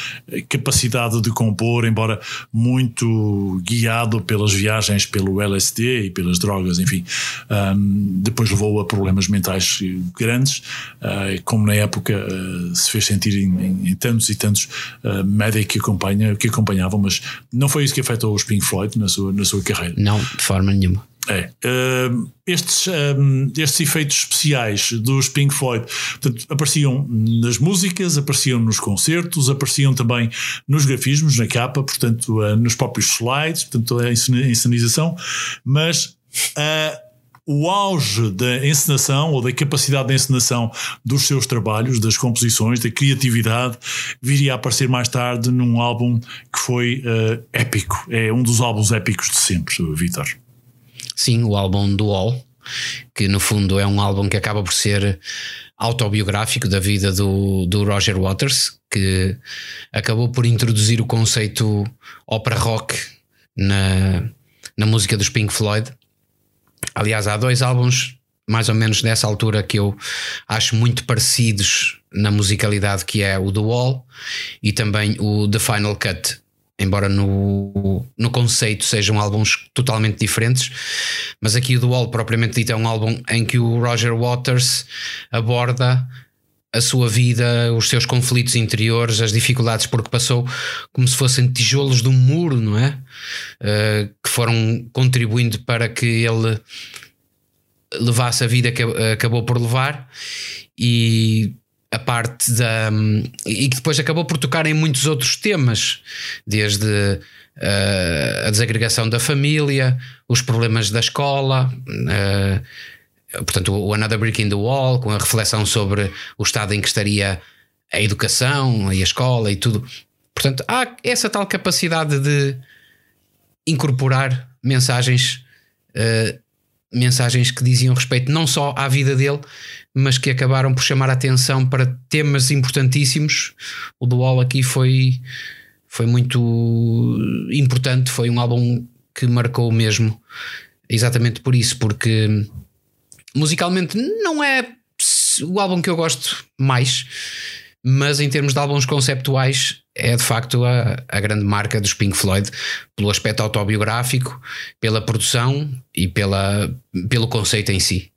capacidade de compor, embora muito guiado pelas viagens pelo LSD e pelas drogas, enfim. Ahm, depois levou a problemas mentais grandes, ah, como na época ah, se fez sentir em, em- tantos e tantos ah, médicos que, acompanha, que acompanhavam, mas não foi isso que afetou os Pink Floyd na sua, na sua carreira. Não, de forma nenhuma. É. Ahm, estes, ahm, estes efeitos especiais dos Pink Floyd portanto, apareciam nas músicas, apareciam nos concertos, apareciam também nos grafismos, na capa, portanto, ah, nos próprios slides, portanto, a encenação, mas o auge da encenação ou da capacidade de encenação dos seus trabalhos, das composições, da criatividade, viria a aparecer mais tarde num álbum que foi ah, épico. É um dos álbuns épicos de sempre, Vitor. Sim, o álbum do All, que no fundo é um álbum que acaba por ser autobiográfico da vida do, do Roger Waters, que acabou por introduzir o conceito ópera rock na, na música dos Pink Floyd. Aliás, há dois álbuns, mais ou menos nessa altura, que eu acho muito parecidos na musicalidade, que é o The Wall e também o The Final Cut. Embora no, no conceito sejam álbuns totalmente diferentes, mas aqui o The Wall, propriamente dito, é um álbum em que o Roger Waters aborda a sua vida, os seus conflitos interiores, as dificuldades por que passou, como se fossem tijolos de um muro, não é? Uh, que foram contribuindo para que ele levasse a vida que acabou por levar e a parte da. e que depois acabou por tocar em muitos outros temas, desde uh, a desagregação da família, os problemas da escola. Uh, portanto, o Another Brick in the Wall, com a reflexão sobre o estado em que estaria a educação e a escola e tudo. Portanto, há essa tal capacidade de incorporar mensagens, uh, mensagens que diziam respeito não só à vida dele, mas que acabaram por chamar a atenção para temas importantíssimos. O The Wall aqui foi, foi muito importante, foi um álbum que marcou mesmo, exatamente por isso, porque musicalmente não é o álbum que eu gosto mais, mas em termos de álbuns conceptuais, é de facto a, a grande marca dos Pink Floyd, pelo aspecto autobiográfico, pela produção e pela, pelo conceito em si.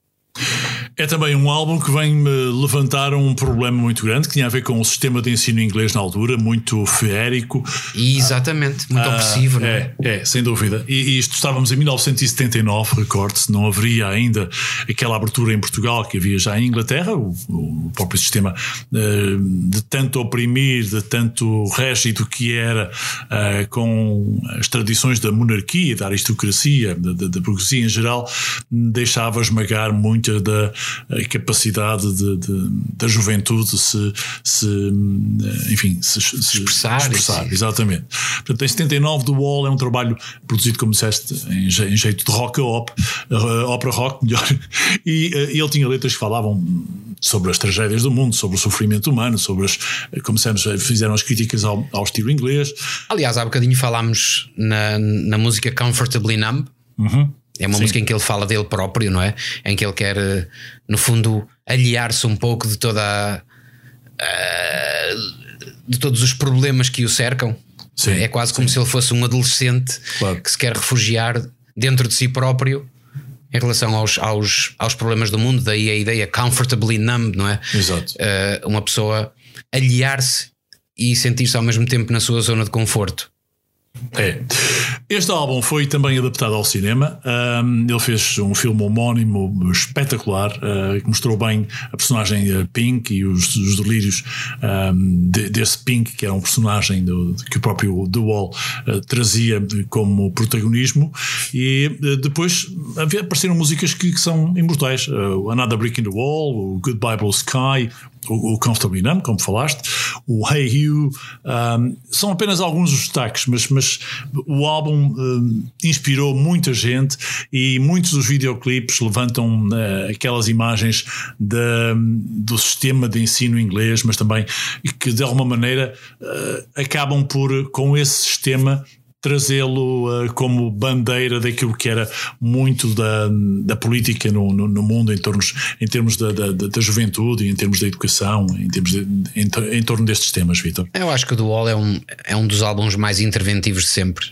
É também um álbum que vem levantar um problema muito grande que tinha a ver com o sistema de ensino inglês na altura, muito feérico. Exatamente, muito Ah, opressivo, não é? é, é, sem dúvida. E, isto estávamos em 1979, recorde-se, não haveria ainda aquela abertura em Portugal que havia já em Inglaterra, o, o próprio sistema eh, de tanto oprimir, de tanto rígido que era eh, com as tradições da monarquia, da aristocracia, da, da, da burguesia em geral, deixava esmagar muita da eh, capacidade de, de- da juventude se, se eh, enfim, se, se Expressar, expressar. Exatamente. Portanto, em 79, The Wall é um trabalho produzido, como disseste, em, em jeito de rock op, eh, ópera rock, melhor. E eh, ele tinha letras que falavam sobre as tragédias do mundo, sobre o sofrimento humano, sobre as. eh, Como eh, fizeram as críticas ao, ao estilo inglês. Aliás, há bocadinho falámos na, na música Comfortably Numb. É uma música em que ele fala dele próprio, não é? Em que ele quer, eh, no fundo, aliar-se um pouco de toda a, a- de todos os problemas que o cercam. Sim, é quase como se ele fosse um adolescente Claro. que se quer refugiar dentro de si próprio em relação aos, aos, aos problemas do mundo. Daí a ideia comfortably numb, não é? Exato. Eh, uma pessoa aliar-se e sentir-se ao mesmo tempo na sua zona de conforto. É. Este álbum foi também adaptado ao cinema. Ahm, ele fez um filme homónimo espetacular ah, que mostrou bem a personagem ah, Pink e os, os delírios ahm, de- desse Pink, que era um personagem do- que o próprio The Wall ah, trazia como protagonismo. E ah, depois havia, apareceram músicas que, que são imortais: Ah, Another Brick in the Wall, o Goodbye Blue Sky. O, o Comfortably Numb, como falaste, o Hey You, ahm, são apenas alguns dos destaques, mas, mas o álbum ahm, inspirou muita gente e muitos dos videoclipes levantam eh, aquelas imagens da- do sistema de ensino inglês, mas também que de alguma maneira eh, acabam por, com esse sistema, trazê-lo eh, como bandeira daquilo que era muito da, da política no, no, no mundo em, tornos, em termos da, da, da juventude em termos da educação, em, termos de, em, em torno destes temas, Vitor. Eu acho que o Wall é um, é um dos álbuns mais interventivos de sempre.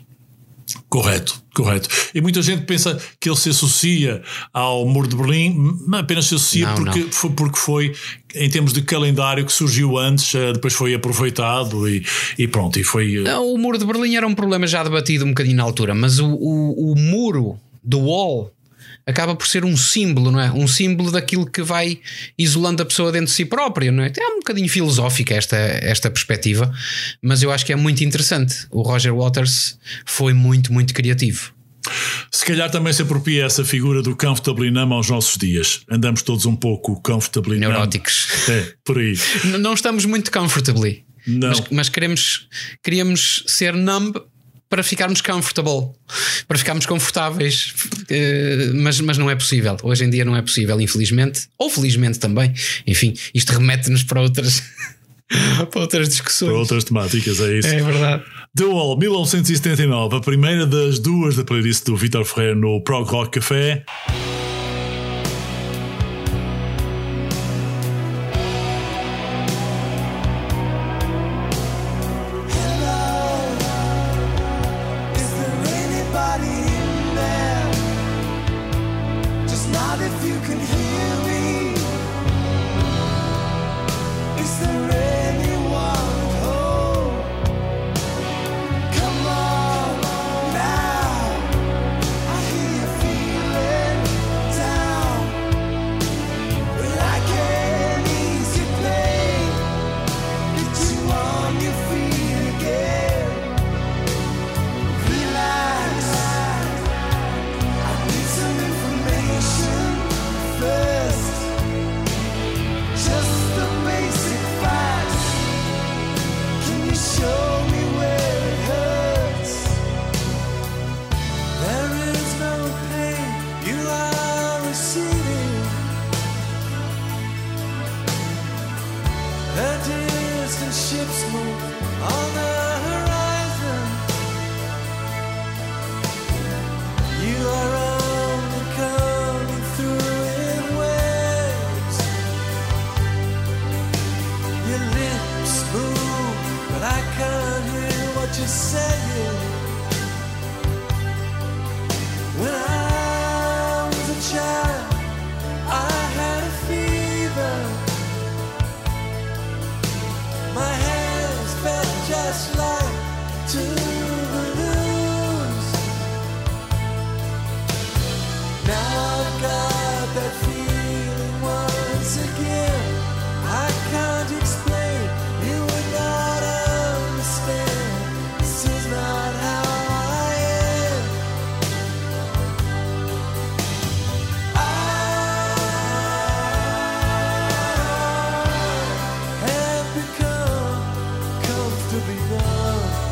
Correto, correto. E muita gente pensa que ele se associa ao Muro de Berlim, apenas se associa Não, porque, não. Foi, porque foi, em termos de calendário, que surgiu antes, eh, depois foi aproveitado e, e pronto, e foi. eh, Não, O muro de Berlim era um problema já debatido um bocadinho na altura, mas o, o, o muro do wall acaba por ser um símbolo, não é? Um símbolo daquilo que vai isolando a pessoa dentro de si própria, não é? É um bocadinho filosófica esta, esta perspectiva, mas eu acho que é muito interessante. O Roger Waters foi muito, muito criativo. Se calhar também se apropria essa figura do comfortably numb aos nossos dias. Andamos todos um pouco comfortably numb. Neuróticos. É, por aí. Não estamos muito comfortably. Não. Mas, mas queremos, queríamos ser numb para ficarmos comfortable, para ficarmos confortáveis. Eh, mas, mas não é possível. Hoje em dia não é possível, infelizmente. Ou felizmente também. Enfim, isto remete-nos para outras, para outras discussões. Para outras temáticas, é isso. É verdade. The Wall, 1979, a primeira das duas da playlist do Vitor Ferreira no Prog Rock Café. Numb.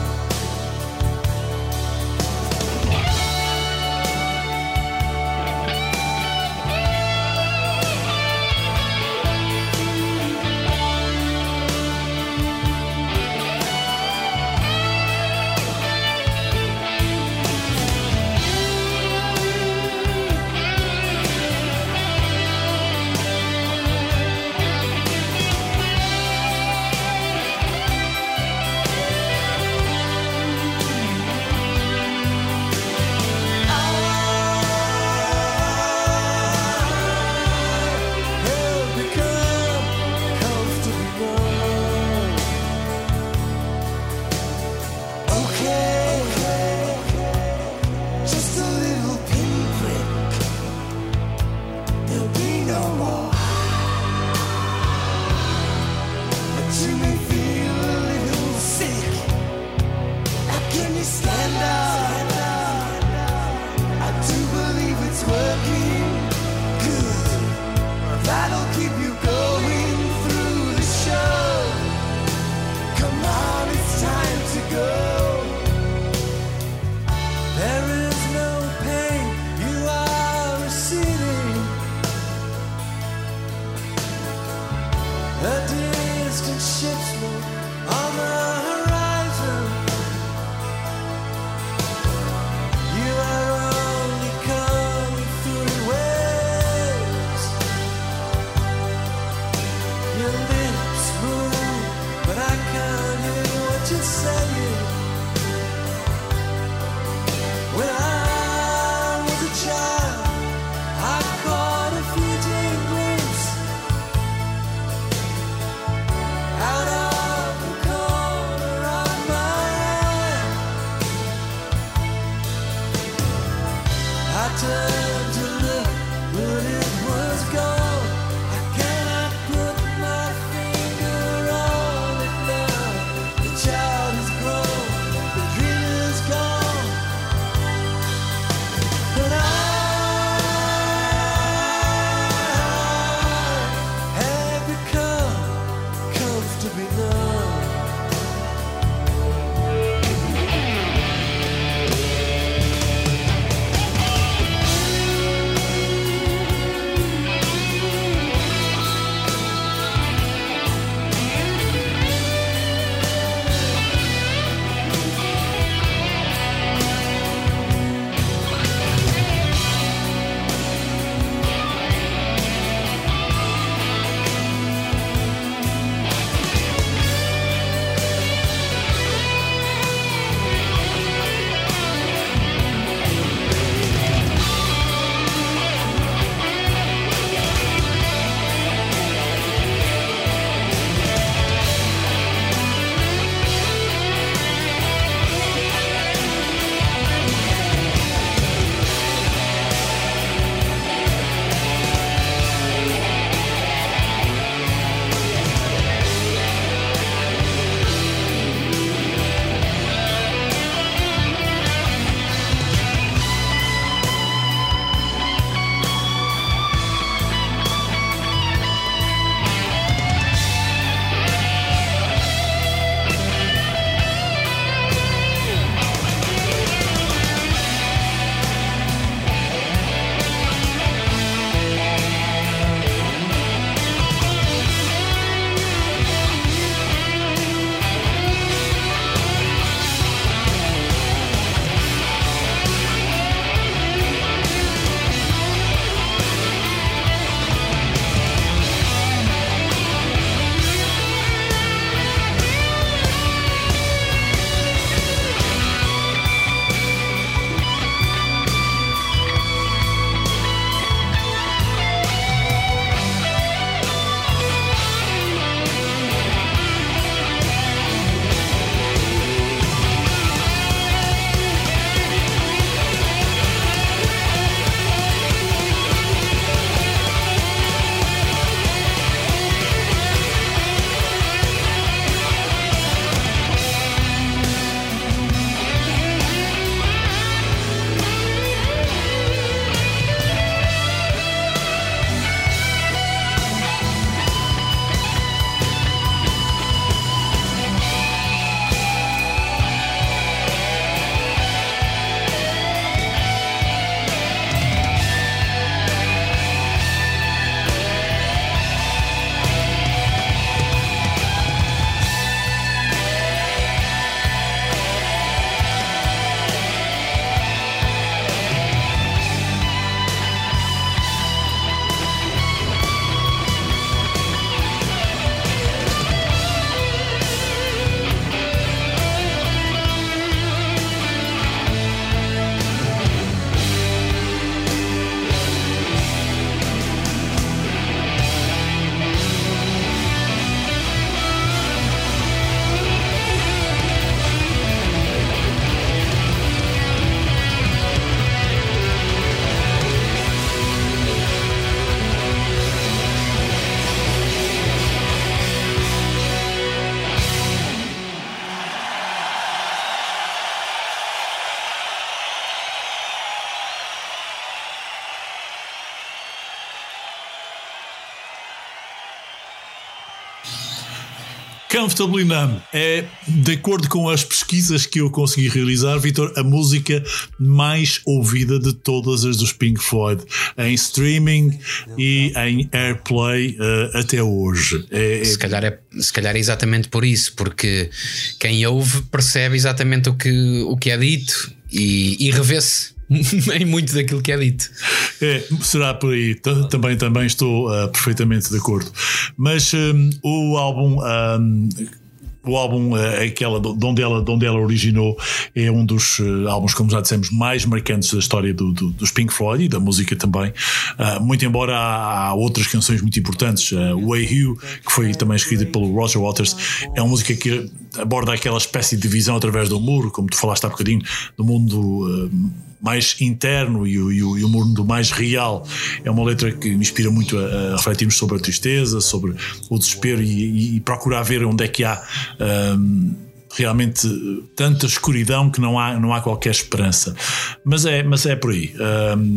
Comfortably é, de acordo com as pesquisas que eu consegui realizar, Vitor, a música mais ouvida de todas as dos Pink Floyd em streaming e em airplay eh, até hoje. É, é- Se calhar, é, se calhar é exatamente por isso, porque quem ouve percebe exatamente o que, o que é dito e, e revê-se em muito daquilo que é dito. É, será por aí. Também, também estou ah, perfeitamente de acordo. Mas hum, o álbum. hum, o álbum, eh, aquela de onde ela, de onde ela originou, é um dos eh, álbuns, como já dissemos, mais marcantes da história do- do- dos Pink Floyd e da música também. Ah, muito embora há, há outras canções muito importantes. Uh, Way You, que foi também escrita pelo Roger Waters, é uma música que aborda aquela espécie de divisão através do muro, como tu falaste há bocadinho, do mundo. eh, mais interno e o, e, o, e o mundo mais real. É uma letra que me inspira muito a, a refletirmos sobre a tristeza, sobre o desespero e, e- procurar ver onde é que há. hum, Realmente eh, tanta escuridão que não há, não há qualquer esperança. Mas é, mas é por aí.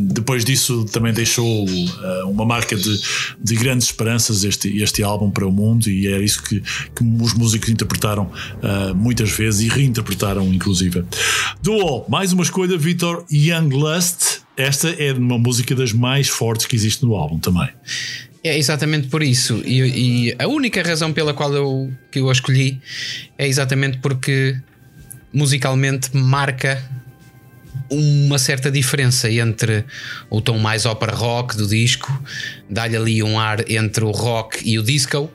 Depois disso, também deixou uh, uma marca de, de grandes esperanças este, este álbum para o mundo, e é isso que, que os músicos interpretaram uh, muitas vezes e reinterpretaram, inclusive. All, mais uma escolha, Victor Young Lust. Esta é uma música das mais fortes que existe no álbum também. É exatamente por isso. E, e a única razão pela qual eu, que eu a escolhi é exatamente porque musicalmente marca uma certa diferença entre o tom mais ópera rock do disco, dá-lhe ali um ar entre o rock e o disco.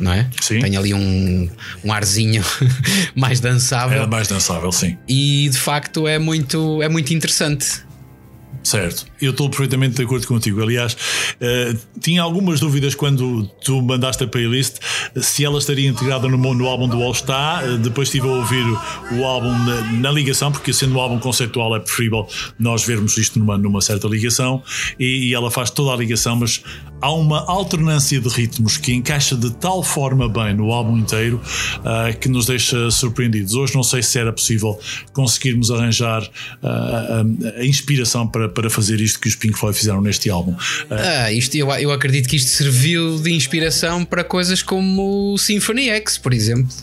Não é? Sim. Tem ali um, um arzinho mais dançável É mais dançável, sim. e de facto é muito, é muito interessante. Certo, eu estou perfeitamente de acordo contigo. Aliás, eh, tinha algumas dúvidas quando tu mandaste a playlist se ela estaria integrada no, no álbum do All Star. Eh, depois estive a ouvir o, álbum na, na ligação, porque sendo um álbum conceitual é preferível nós vermos isto numa, numa certa ligação. E, e ela faz toda a ligação, mas há uma alternância de ritmos que encaixa de tal forma bem no álbum inteiro ah, que nos deixa surpreendidos. Hoje não sei se era possível conseguirmos arranjar a, a inspiração para, para fazer isto que os Pink Floyd fizeram neste álbum. Ah, Ah, isto, eu, eu acredito que isto serviu de inspiração para coisas como o Symphony X, por exemplo.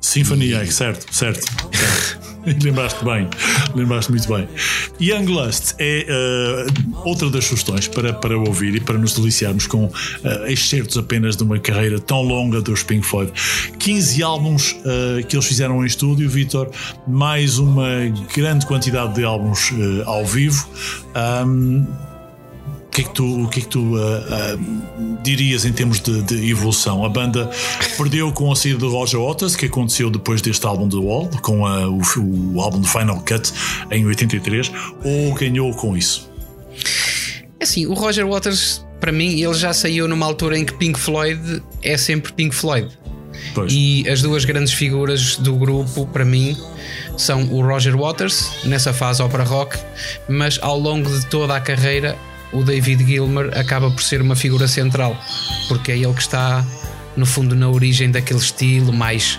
Symphony X, certo, certo. certo. Lembraste bem, lembraste muito bem. Young Lust é ah, outra das sugestões para, para ouvir e para nos deliciarmos com ah, excertos apenas de uma carreira tão longa dos Pink Floyd. 15 álbuns ah, que eles fizeram em estúdio, Vitor, mais uma grande quantidade de álbuns ao vivo. Ahm, o que é que tu, o que é que tu ah, ah, dirias em termos de, de evolução? A banda perdeu com a saída de Roger Waters, que aconteceu depois deste álbum The Wall, com a- o, o álbum de Final Cut em 83, ou ganhou com isso? É Assim, o Roger Waters, para mim, ele já saiu numa altura em que Pink Floyd é sempre Pink Floyd. Pois. E as duas grandes figuras do grupo, para mim, são o Roger Waters, nessa fase ópera rock, mas ao longo de toda a carreira, o David Gilmer acaba por ser uma figura central, porque é ele que está, no fundo, na origem daquele estilo mais.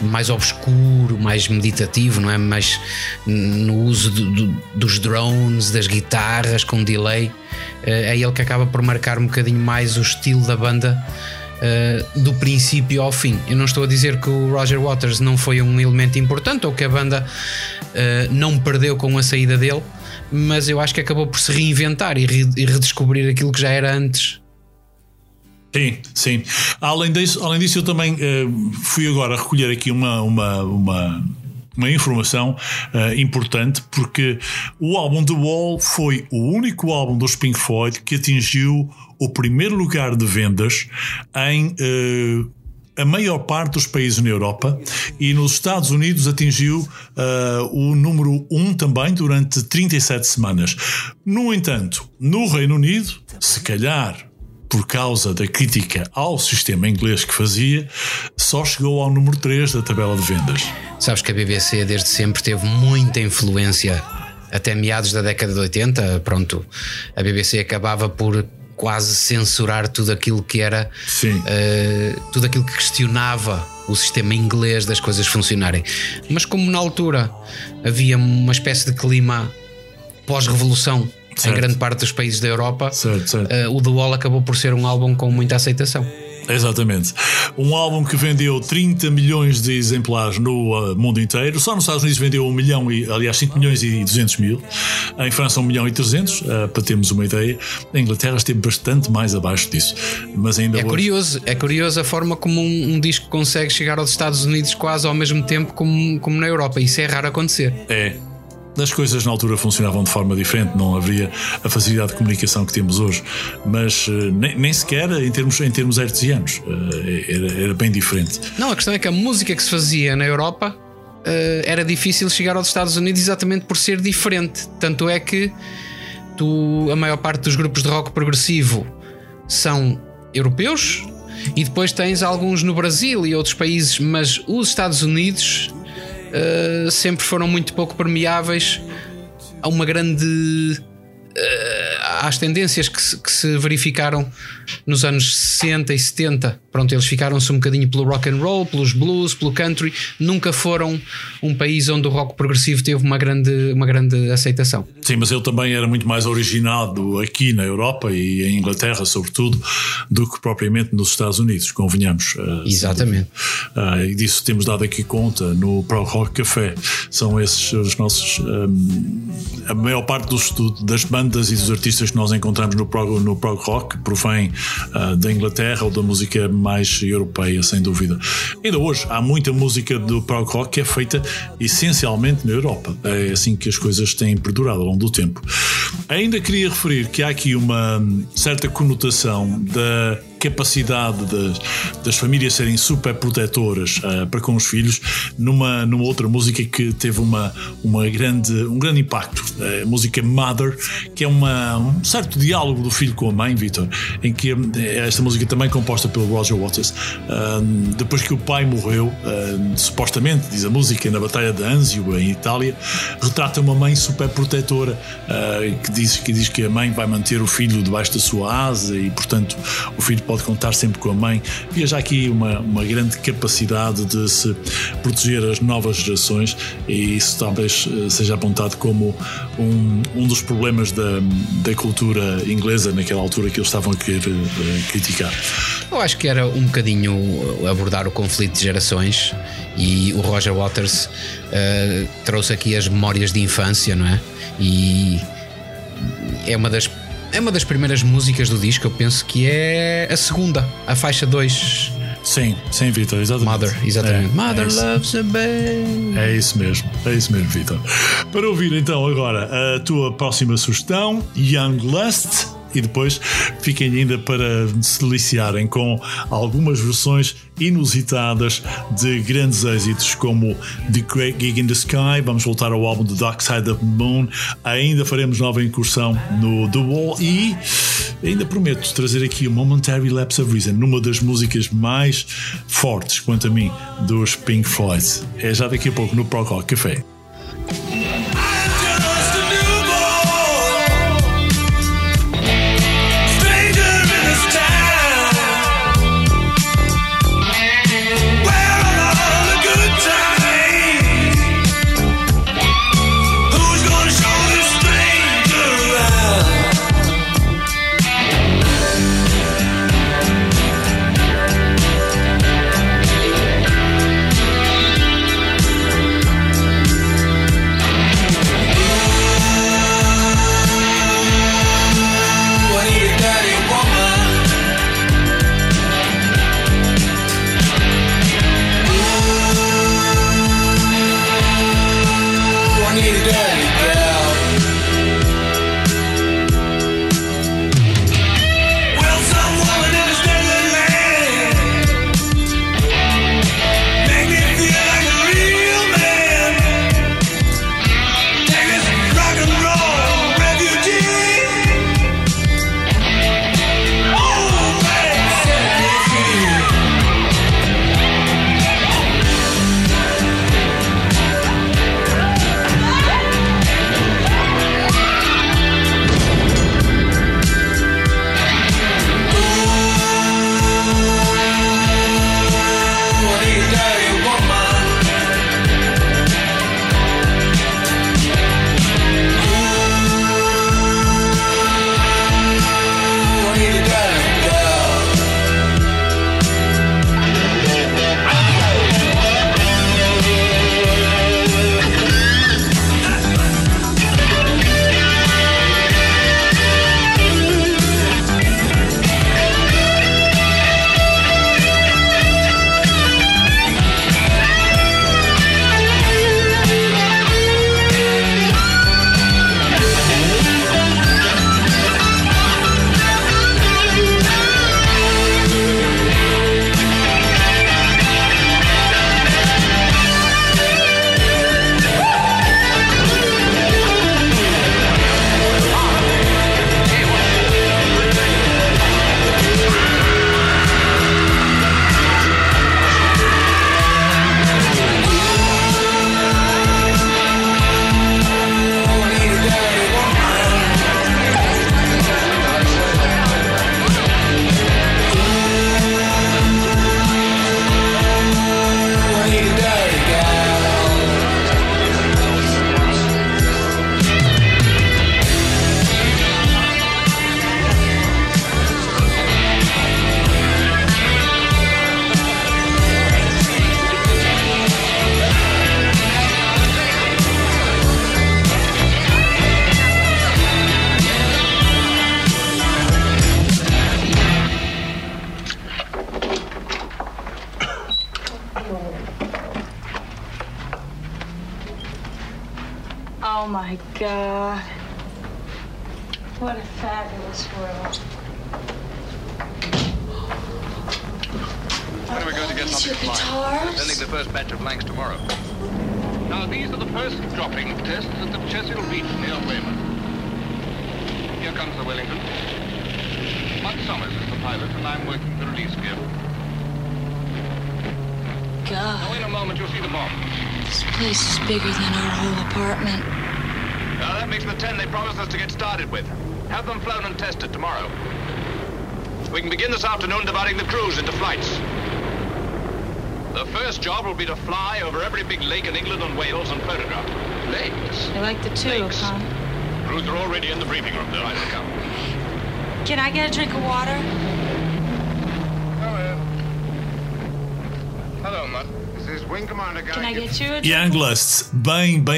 Mais obscuro, mais meditativo, não é? Mais no uso do- do- dos drones, das guitarras com delay. Eh, É ele que acaba por marcar um bocadinho mais o estilo da banda Uh, do princípio ao fim. Eu não estou a dizer que o Roger Waters não foi um elemento importante ou que a banda uh, não perdeu com a saída dele, mas eu acho que acabou por se reinventar e, re- e redescobrir aquilo que já era antes. Sim, sim. Além disso, além disso eu também eh, fui agora recolher aqui uma, uma, uma, uma informação eh, importante, porque o álbum The Wall foi o único álbum dos Pink Floyd que atingiu o primeiro lugar de vendas em. eh, a maior parte dos países na Europa e nos Estados Unidos atingiu eh, o número 1 também durante 37 semanas. No entanto, no Reino Unido, se calhar por causa da crítica ao sistema inglês que fazia, só chegou ao número 3 da tabela de vendas. Sabes que a BBC desde sempre teve muita influência, até meados da década de 80. Pronto, a BBC acabava por quase censurar tudo aquilo que era eh, tudo aquilo que questionava o sistema inglês das coisas funcionarem. Mas como na altura havia uma espécie de clima pós-revolução em grande parte dos países da Europa, Certo, certo. eh, o The Wall acabou por ser um álbum com muita aceitação. Exatamente. Um álbum que vendeu 30 milhões de exemplares no uh, mundo inteiro. Só nos Estados Unidos vendeu 1 milhão e, aliás, 5 milhões e 200 mil. Em França, 1 milhão e 300, uh, para termos uma ideia. A Inglaterra esteve bastante mais abaixo disso. Mas ainda É hoje- curioso, é curioso a forma como um, um disco consegue chegar aos Estados Unidos quase ao mesmo tempo como, como na Europa. Isso é raro acontecer. É. As coisas na altura funcionavam de forma diferente, não havia a facilidade de comunicação que temos hoje, mas eh, nem, nem sequer em termos, em termos artesianos, eh, era, era bem diferente. Não, a questão é que a música que se fazia na Europa eh, era difícil chegar aos Estados Unidos exatamente por ser diferente. Tanto é que tu, a maior parte dos grupos de rock progressivo são europeus e depois tens alguns no Brasil e outros países, mas os Estados Unidos eh, sempre foram muito pouco permeáveis a uma grande às tendências que se, que se verificaram nos anos 60 e 70. Pronto, eles ficaram-se um bocadinho pelo rock and roll, pelos blues, pelo country. Nunca foram um país onde o rock progressivo teve uma grande, uma grande aceitação. Sim, mas ele também era muito mais originado aqui na Europa e em Inglaterra, sobretudo, do que propriamente nos Estados Unidos, convenhamos. eh, Exatamente. Ah, e disso temos dado aqui conta no Pro Rock Café. São esses os nossos. hum, a maior parte dos, do- das bandas e dos artistas que nós encontramos no prog, no prog rock provém ah, da Inglaterra ou da música mais europeia, sem dúvida. Ainda hoje há muita música do prog rock que é feita essencialmente na Europa. É assim que as coisas têm perdurado ao longo do tempo. Ainda queria referir que há aqui uma hum, certa conotação da capacidade das, das famílias serem super protetoras ah, para com os filhos numa, numa outra música que teve uma, uma grande, um grande impacto. A música Mother que é uma, um certo diálogo do filho com a mãe Vitor em que hum, esta música também composta pelo Roger Waters. Ah, depois que o pai morreu supostamente diz a música na batalha de Anzio em Itália retrata uma mãe super protetora que, diz, que diz que a mãe vai manter o filho debaixo da sua asa e portanto o filho pode contar sempre com a mãe. Já aqui uma, uma grande capacidade de se proteger as novas gerações e isso talvez eh, seja apontado como um, um dos problemas da, da cultura inglesa naquela altura que eles estavam a querer eh, criticar. Eu acho que era um bocadinho abordar o conflito de gerações e o Roger Waters eh, trouxe aqui as memórias de infância, não é? E é uma das é uma das primeiras músicas do disco, eu penso que é a segunda, a faixa 2, Sim, sim, Vitor, exatamente. Mother, exatamente. É, Mother é loves a baby. É isso mesmo, é isso mesmo, Vitor. Para ouvir então agora a tua próxima sugestão, Young Lust, e depois fiquem ainda para se deliciarem com algumas versões inusitadas de grandes êxitos como The Great Gig in the Sky. Vamos voltar ao álbum The Dark Side of the Moon. Ainda faremos nova incursão no The Wall e ainda prometo trazer aqui o Momentary Lapse of Reason, numa das músicas mais fortes, quanto a mim, dos Pink Floyd. É já daqui a pouco no Pro Rock Café.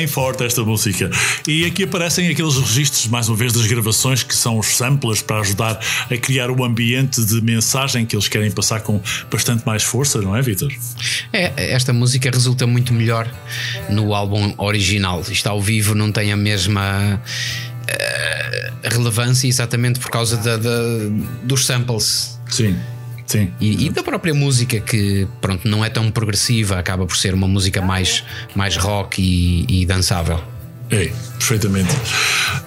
Bem, forte esta música. E aqui aparecem aqueles registros, mais uma vez, das gravações que são os samplers para ajudar a criar o ambiente de mensagem que eles querem passar com bastante mais força, não é, Vitor? É, esta música resulta muito melhor no álbum original. Isto ao vivo não tem a mesma eh, relevância, exatamente por causa da- da- dos samples. Sim, sim. E, e da própria música que pronto não é tão progressiva acaba por ser uma música mais, mais rock e, e dançável É, perfeitamente.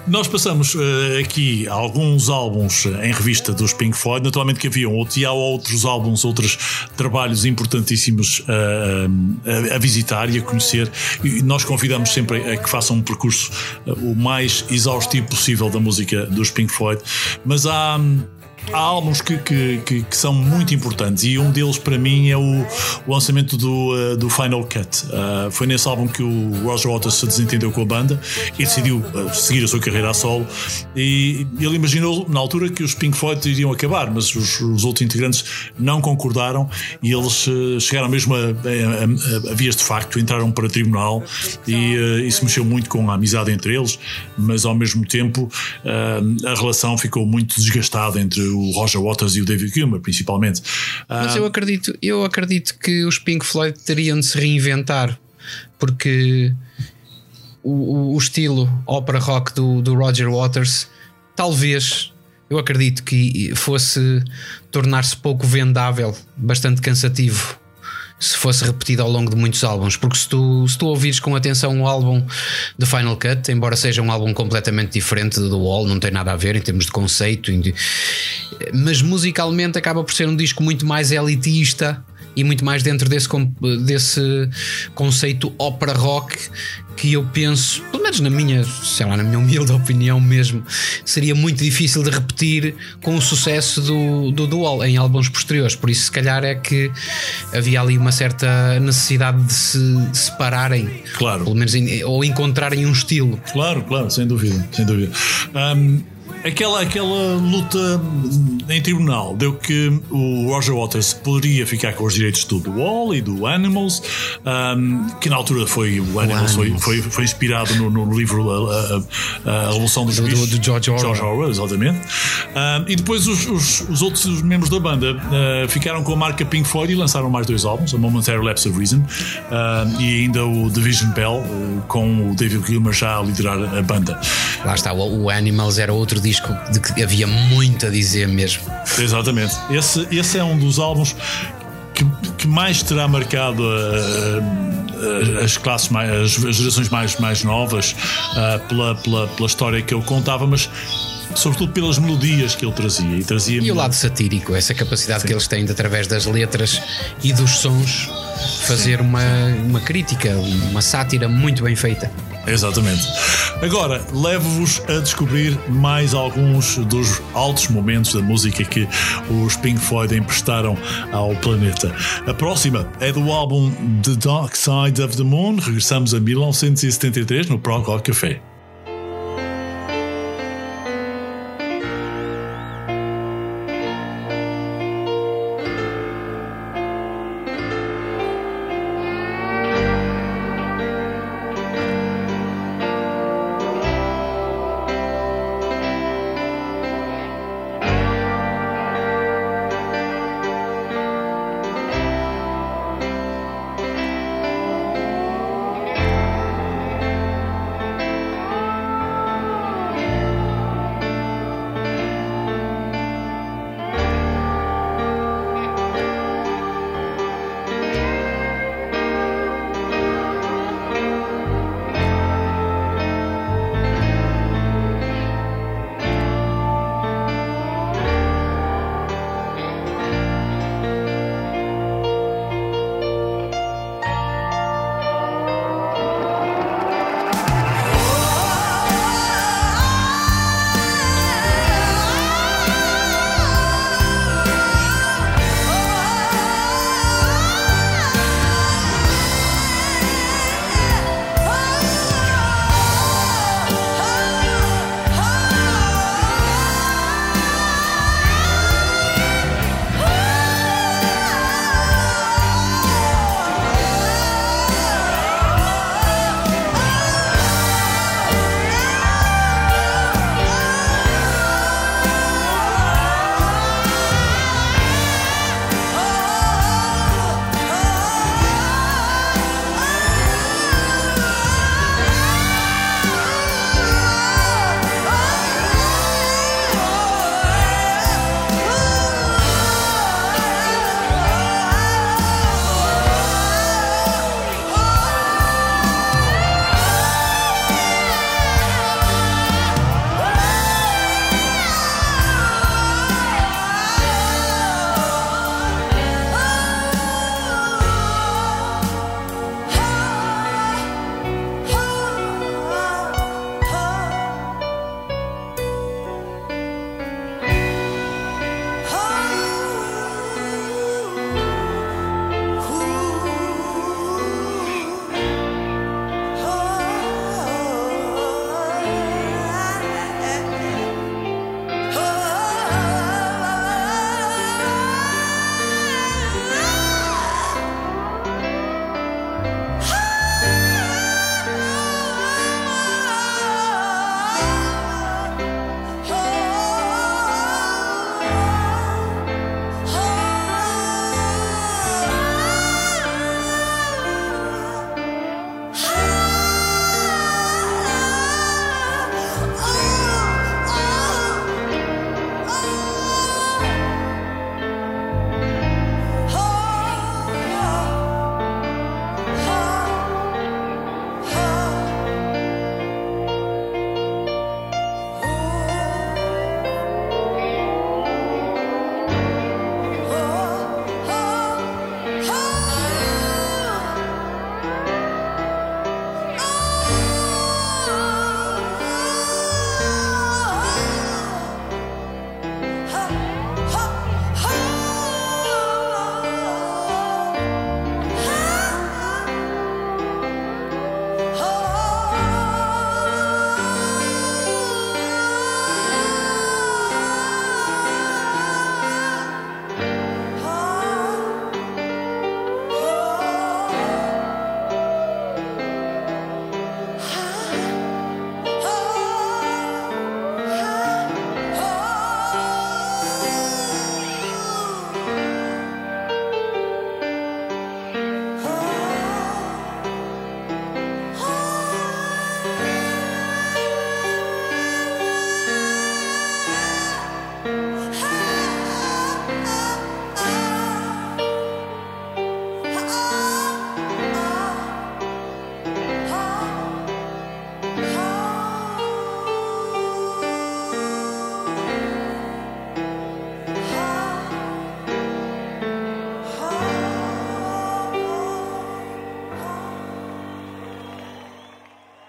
Nós passamos eh, aqui alguns álbuns eh, em revista dos Pink Floyd. Naturalmente que haviam outros, e há outros álbuns, outros trabalhos importantíssimos eh, a, a visitar e a conhecer. E nós convidamos sempre a que façam um percurso eh, o mais exaustivo possível da música dos Pink Floyd. Mas há. hum, Há álbuns que, que, que- que são muito importantes e um deles para mim é o, o lançamento do, uh, do Final Cut. Uh, foi nesse álbum que o Roger Waters se desentendeu com a banda e decidiu uh, seguir a sua carreira a solo. E ele imaginou na altura que os Pink Floyd iriam acabar, mas os, os outros integrantes não concordaram e eles chegaram mesmo a, a- a- a vias de facto, entraram para tribunal e isso mexeu muito com a amizade entre eles, mas ao mesmo tempo a relação ficou muito desgastada entre o Roger Waters e o David Gilmour, principalmente. mas Ah, eu acredito eu acredito que os Pink Floyd teriam de se reinventar porque o, o- o estilo ópera rock do, do Roger Waters talvez eu acredito que fosse tornar-se pouco vendável bastante cansativo se fosse repetido ao longo de muitos álbuns, porque se tu, se tu ouvires com atenção o álbum de Final Cut, embora seja um álbum completamente diferente do The Wall, não tem nada a ver em termos de conceito, mas musicalmente acaba por ser um disco muito mais elitista e muito mais dentro desse, desse conceito ópera rock que eu penso, pelo menos na minha, sei lá, na minha humilde opinião mesmo, seria muito difícil de repetir com o sucesso do, do Dual em álbuns posteriores. Por isso, se calhar, é que havia ali uma certa necessidade de se separarem, Claro. pelo menos, ou encontrarem um estilo. Claro, claro, sem dúvida, sem dúvida. Ahm, aquela, aquela luta em tribunal deu que o Roger Waters poderia ficar com os direitos do The Wall e do Animals, ahm, que na altura foi o Animals, foi, foi, foi inspirado no, no livro a, a- a Revolução dos Do- do- Bichos do George Orwell. George Orwell, exatamente. Ahm, e depois os, os- os outros membros da banda ah, ficaram com a marca Pink Floyd e lançaram mais dois álbuns, A Momentary Lapse of Reason ahm, e ainda o Division Bell, com o David Gilmour já a liderar a banda. Lá está, o, o Animals era outro disco de que havia muito a dizer mesmo. Exatamente. Esse, esse é um dos álbuns que, que mais terá marcado ah, ah, as classes mais, as, as gerações mais, mais novas ah, pela, pela, pela história que ele contava, mas sobretudo pelas melodias que ele trazia. E, trazia E o lado satírico, essa capacidade que eles têm de, através das letras e dos sons, fazer uma, uma crítica, uma sátira muito bem feita. Exatamente. Agora, levo-vos a descobrir mais alguns dos altos momentos da música que os Pink Floyd emprestaram ao planeta. A próxima é do álbum The Dark Side of the Moon. Regressamos a 1973 no Prog Rock Café.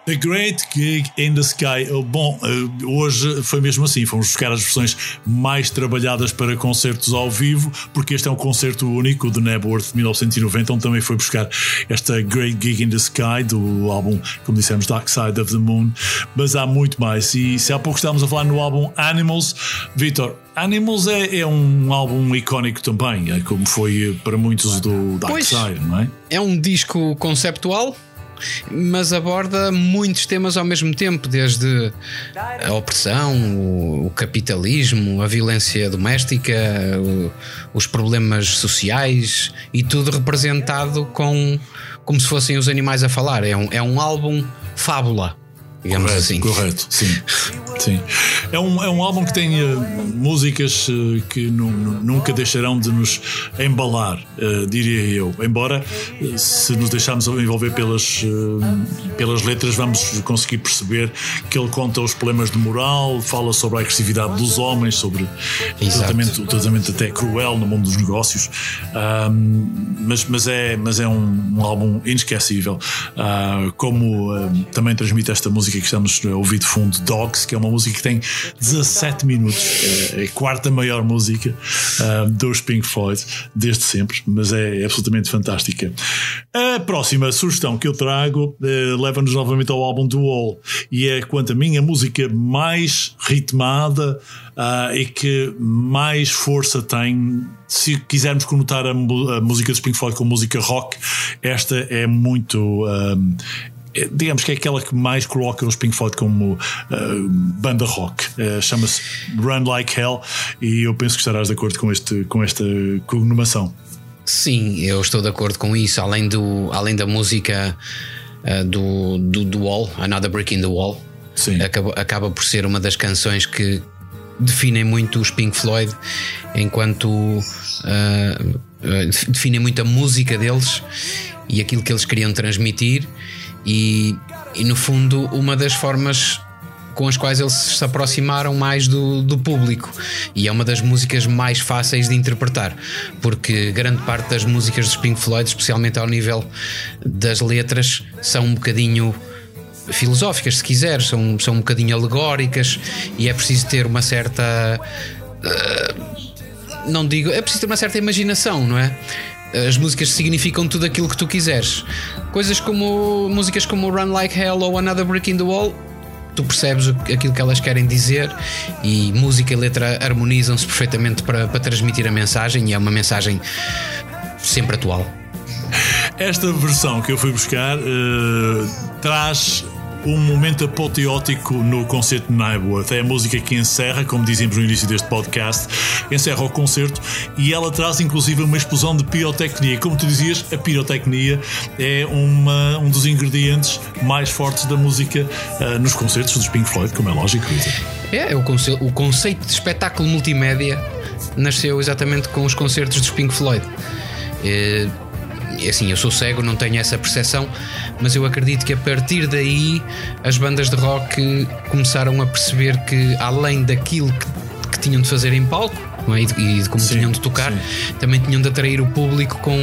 A Great Gig in the Sky. Uh, Bom, uh, hoje foi mesmo assim. Fomos buscar as versões mais trabalhadas para concertos ao vivo, porque este é um concerto único de Nebworth de 1990, onde também foi buscar esta Great Gig in the Sky do álbum, como dissemos, Dark Side of the Moon. Mas há muito mais. E se há pouco estávamos a falar no álbum Animals, Vitor, Animals é, é um álbum icónico também, é como foi para muitos do Dark Pois. Side, não é? É um disco conceptual, mas aborda muitos temas ao mesmo tempo, desde a opressão, o, capitalismo, a violência doméstica, os problemas sociais e tudo representado com como se fossem os animais a falar. É um, é um álbum fábula, digamos Correto, assim. correto, sim. sim. É, um, é um álbum que tem eh, músicas eh, que nu- nu- nunca deixarão de nos embalar, eh, diria eu. Embora, se nos deixarmos envolver pelas, pelas letras, vamos conseguir perceber que ele conta os problemas de moral, fala sobre a agressividade dos homens, sobre o tratamento, o tratamento até cruel no mundo dos negócios. Mas, mas, é, mas é um, um álbum inesquecível. Ah, como ah, também transmite esta música que estamos a ouvir de fundo, Dogs, que é uma música que tem 17 minutos, é, é a quarta maior música ah, dos Pink Floyd, desde sempre, mas é, absolutamente fantástica. A próxima sugestão que eu trago eh, leva-nos novamente ao álbum do Wall e é quanto a mim a música mais ritmada ah, e que mais força tem. Se quisermos conotar a, a música dos Pink Floyd com música rock, esta é muito. ah, é, digamos que é aquela que mais coloca os Pink Floyd como ah, banda rock. Eh, Chama-se Run Like Hell e eu penso que estarás de acordo com, este, com esta cognomação. Sim, eu estou de acordo com isso. Além, do, além da música ah, do, do, do Wall, Another Brick in the Wall, Sim. acaba, acaba por ser uma das canções que definem muito os Pink Floyd, enquanto definem muito a música deles e aquilo que eles queriam transmitir, e, e no fundo, uma das formas com as quais eles se aproximaram mais do, do público e é uma das músicas mais fáceis de interpretar porque grande parte das músicas dos Pink Floyd, especialmente ao nível das letras, são um bocadinho filosóficas, se quiser, são, são um bocadinho alegóricas e é preciso ter uma certa. eh, não digo. É preciso ter uma certa imaginação, não é? As músicas significam tudo aquilo que tu quiseres. Coisas como. músicas como Run Like Hell ou Another Brick in the Wall. Tu percebes aquilo que elas querem dizer e música e letra harmonizam-se perfeitamente para, para transmitir a mensagem e é uma mensagem sempre atual. Esta versão que eu fui buscar eh, traz um momento apoteótico no concerto de Nightworth. É a música que encerra, como dizíamos no início deste podcast, encerra o concerto e ela traz inclusive uma explosão de pirotecnia. Como tu dizias, a pirotecnia é uma, um dos ingredientes mais fortes da música eh, nos concertos dos Pink Floyd, como é lógico. Rita. É, o, conce- o conceito de espetáculo multimédia nasceu exatamente com os concertos dos Pink Floyd. É, é assim, eu sou cego, não tenho essa percepção, mas eu acredito que a partir daí as bandas de rock começaram a perceber que, além daquilo que, que tinham de fazer em palco é? e, de, de como Sim, tinham de tocar, sim. também tinham de atrair o público com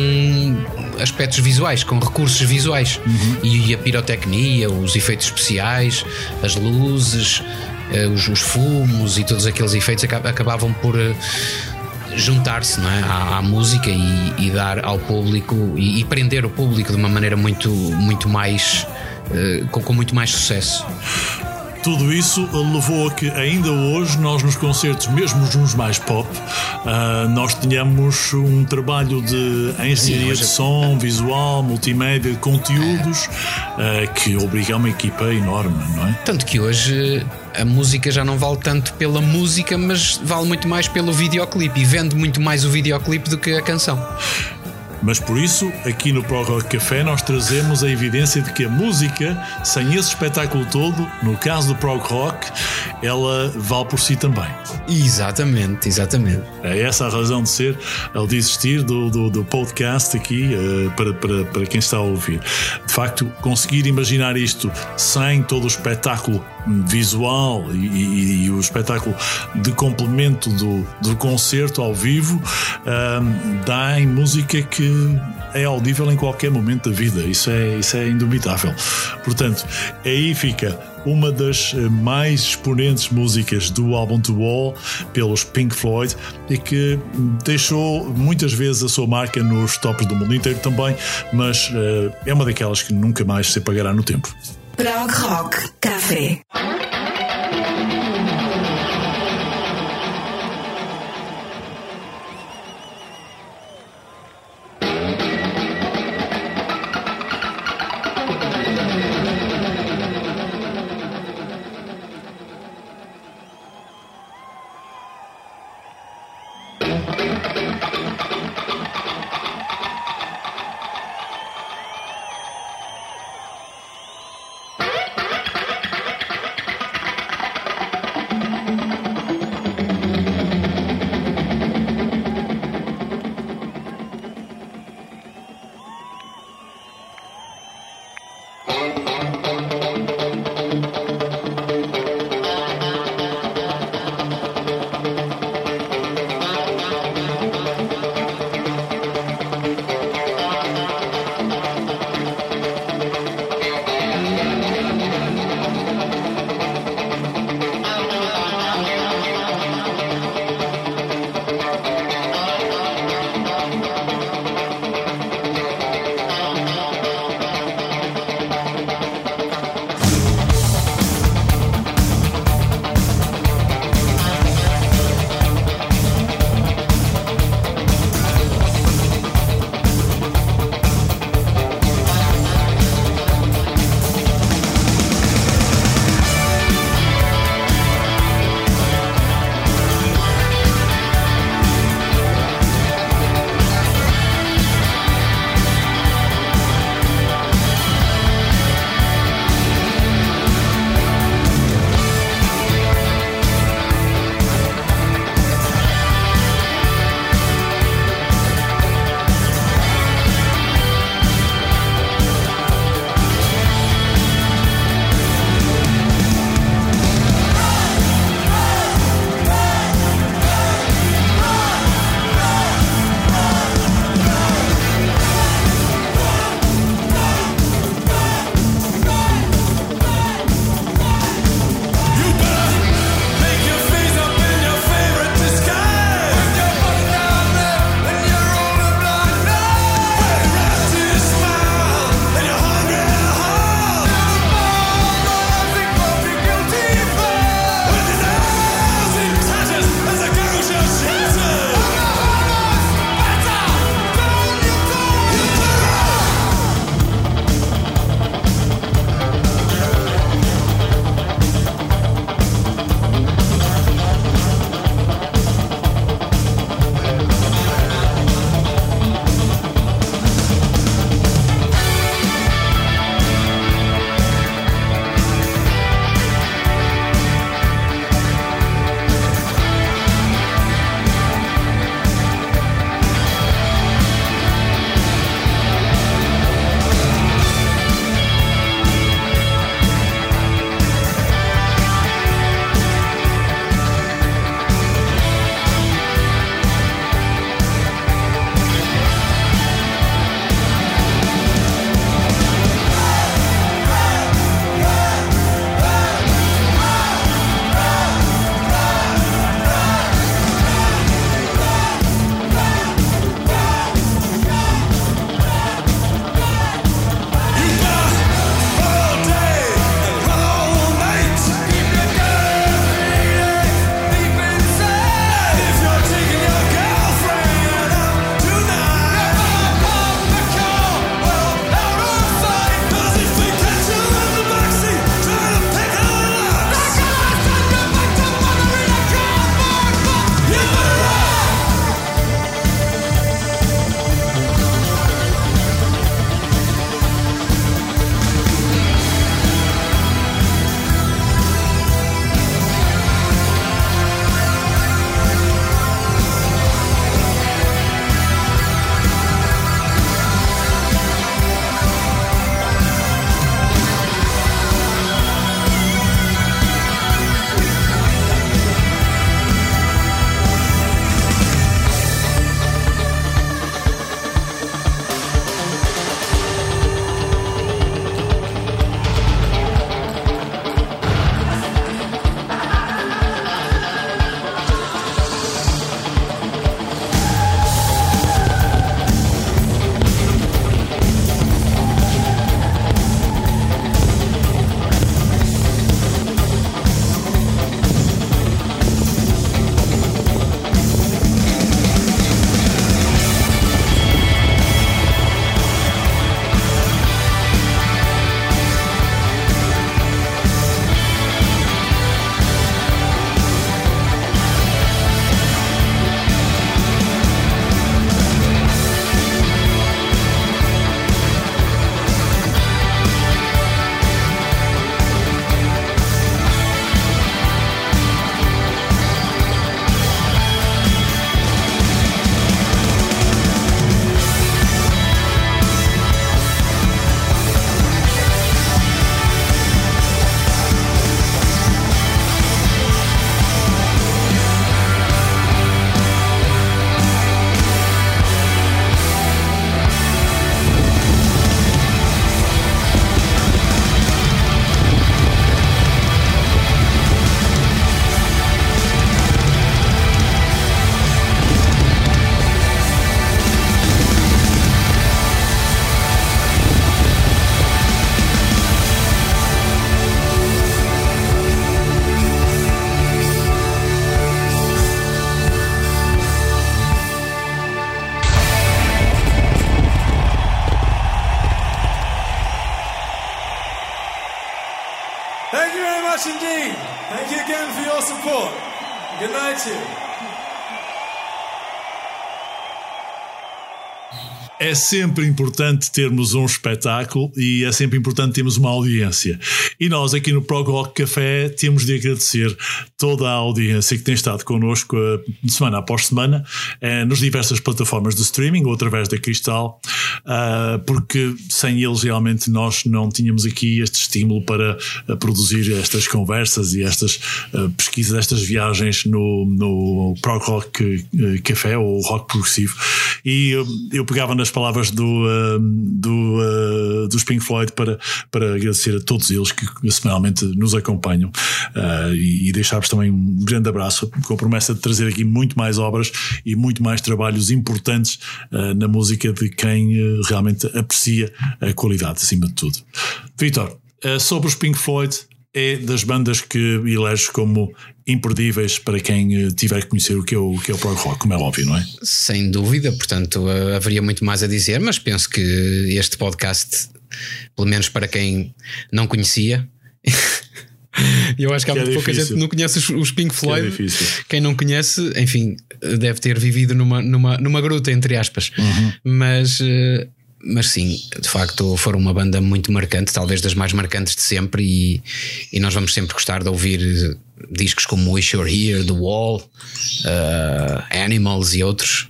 aspectos visuais, com recursos visuais. E, a pirotecnia, os efeitos especiais, as luzes, eh, os, os fumos e todos aqueles efeitos aca- acabavam por eh, juntar-se é? à, à música e, e dar ao público e, e prender o público de uma maneira muito, muito mais. eh, com, com muito mais sucesso. Tudo isso levou a que ainda hoje nós nos concertos, mesmo nos mais pop, ah, nós tenhamos um trabalho de engenharia Sim, de som, visual, multimédia, conteúdos, ah, que obriga uma equipa enorme, não é? Tanto que hoje a música já não vale tanto pela música, mas vale muito mais pelo videoclipe e vende muito mais o videoclipe do que a canção. Mas por isso, aqui no Pro Rock Café, nós trazemos a evidência de que a música, sem esse espetáculo todo, no caso do prog rock, ela vale por si também. Exatamente, exatamente. É essa a razão de ser, ao de existir do, do, do podcast aqui eh, para, para, para quem está a ouvir. De facto, conseguir imaginar isto sem todo o espetáculo visual e, e- e o espetáculo de complemento do, do concerto ao vivo ahm, dá em música que é audível em qualquer momento da vida. Isso é, isso é indubitável. Portanto, aí fica uma das eh, mais exponentes músicas do álbum The Wall pelos Pink Floyd e que deixou muitas vezes a sua marca nos tops do mundo inteiro também, mas eh, é uma daquelas que nunca mais se apagará no tempo. Prog Rock Café. É sempre importante termos um espetáculo e é sempre importante termos uma audiência. E nós aqui no Prog Rock Café temos de agradecer toda a audiência que tem estado connosco eh, semana após semana eh, nas diversas plataformas de streaming ou através da Cristal, ah, porque sem eles realmente nós não tínhamos aqui este estímulo para eh, produzir estas conversas e estas eh, pesquisas, estas viagens no, no Prog Rock Café ou Rock Progressivo. E eu, eu pegava nas palavras do, ah, do, ah, dos Pink Floyd para, para agradecer a todos eles que semanalmente nos acompanham ah, e, e deixar-vos também um grande abraço com a promessa de trazer aqui muito mais obras e muito mais trabalhos importantes ah, na música de quem ah, realmente aprecia a qualidade acima de tudo. Vitor, ah, sobre os Pink Floyd, é das bandas que eleges como imperdíveis para quem ah, tiver que conhecer o que é o, o que é o prog rock, como é óbvio, não é? Sem dúvida, portanto, eh, haveria muito mais a dizer, mas penso que este podcast, pelo menos para quem não conhecia. Eu acho que há Que é muito pouca gente que não conhece os, os Pink Floyd. difícil. Quem não conhece, enfim, deve ter vivido numa, numa, numa gruta, entre aspas. Uhum. Mas, eh, mas sim, de facto, foram uma banda muito marcante, talvez das mais marcantes de sempre. E, e nós vamos sempre gostar de ouvir discos como Wish You're Here, The Wall, eh, Animals e outros.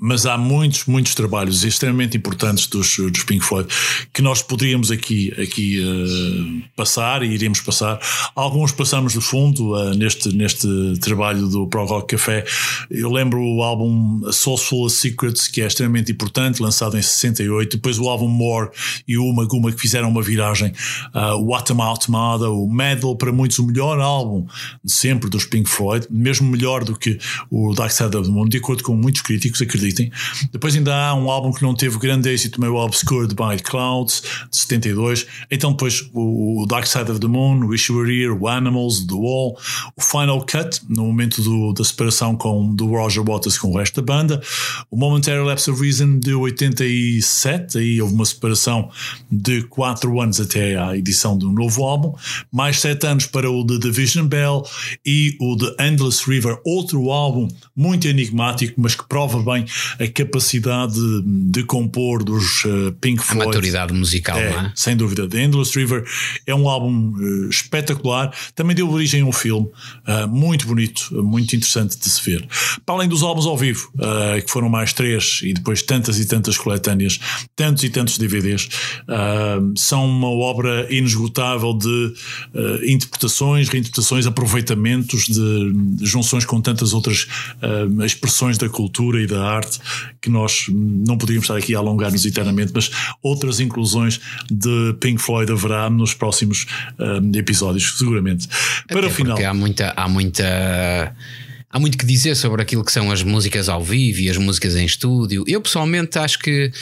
Mas há muitos, muitos trabalhos extremamente importantes dos, dos Pink Floyd que nós poderíamos aqui, aqui eh, passar e iríamos passar. Alguns passamos de fundo eh, neste, neste trabalho do Pro Rock Café. Eu lembro o álbum Soulful Secrets, que é extremamente importante, lançado em 68. Depois o álbum More e o Uma Guma, que fizeram uma viragem. Uh, o Atom Automata, o Medal, para muitos o melhor álbum de sempre dos Pink Floyd, mesmo melhor do que o Dark Side of the Moon, de acordo com muitos críticos, acreditem. Depois ainda há um álbum que não teve grande êxito, meio Obscured by Clouds, de 72. Então depois o Dark Side of the Moon, Wish You Were Here, o Animals, The Wall, o Final Cut, no momento do- da separação com, do Roger Waters com o resto da banda, o Momentary Lapse of Reason de 87, aí houve uma separação de 4 anos até à edição do novo álbum, mais 7 anos para o The Division Bell e o The Endless River, outro álbum muito enigmático, mas que prova bem a capacidade de, compor dos eh, Pink A Floyd. maturidade musical, É, não é? sem dúvida. The Endless River é um álbum eh, espetacular. Também deu origem a um filme eh, muito bonito, muito interessante de se ver. Para além dos álbuns ao vivo, que foram mais três, e depois tantas e tantas coletâneas, tantos e tantos DVDs, são uma obra inesgotável de interpretações, reinterpretações, aproveitamentos, de, junções com tantas outras expressões da cultura e da arte que nós não podíamos estar aqui a alongar-nos eternamente, mas outras inclusões de Pink Floyd haverá nos próximos eh, episódios, seguramente. Para o Até final. Porque há muita, há muita. Há muito que dizer sobre aquilo que são as músicas ao vivo e as músicas em estúdio. Eu pessoalmente acho que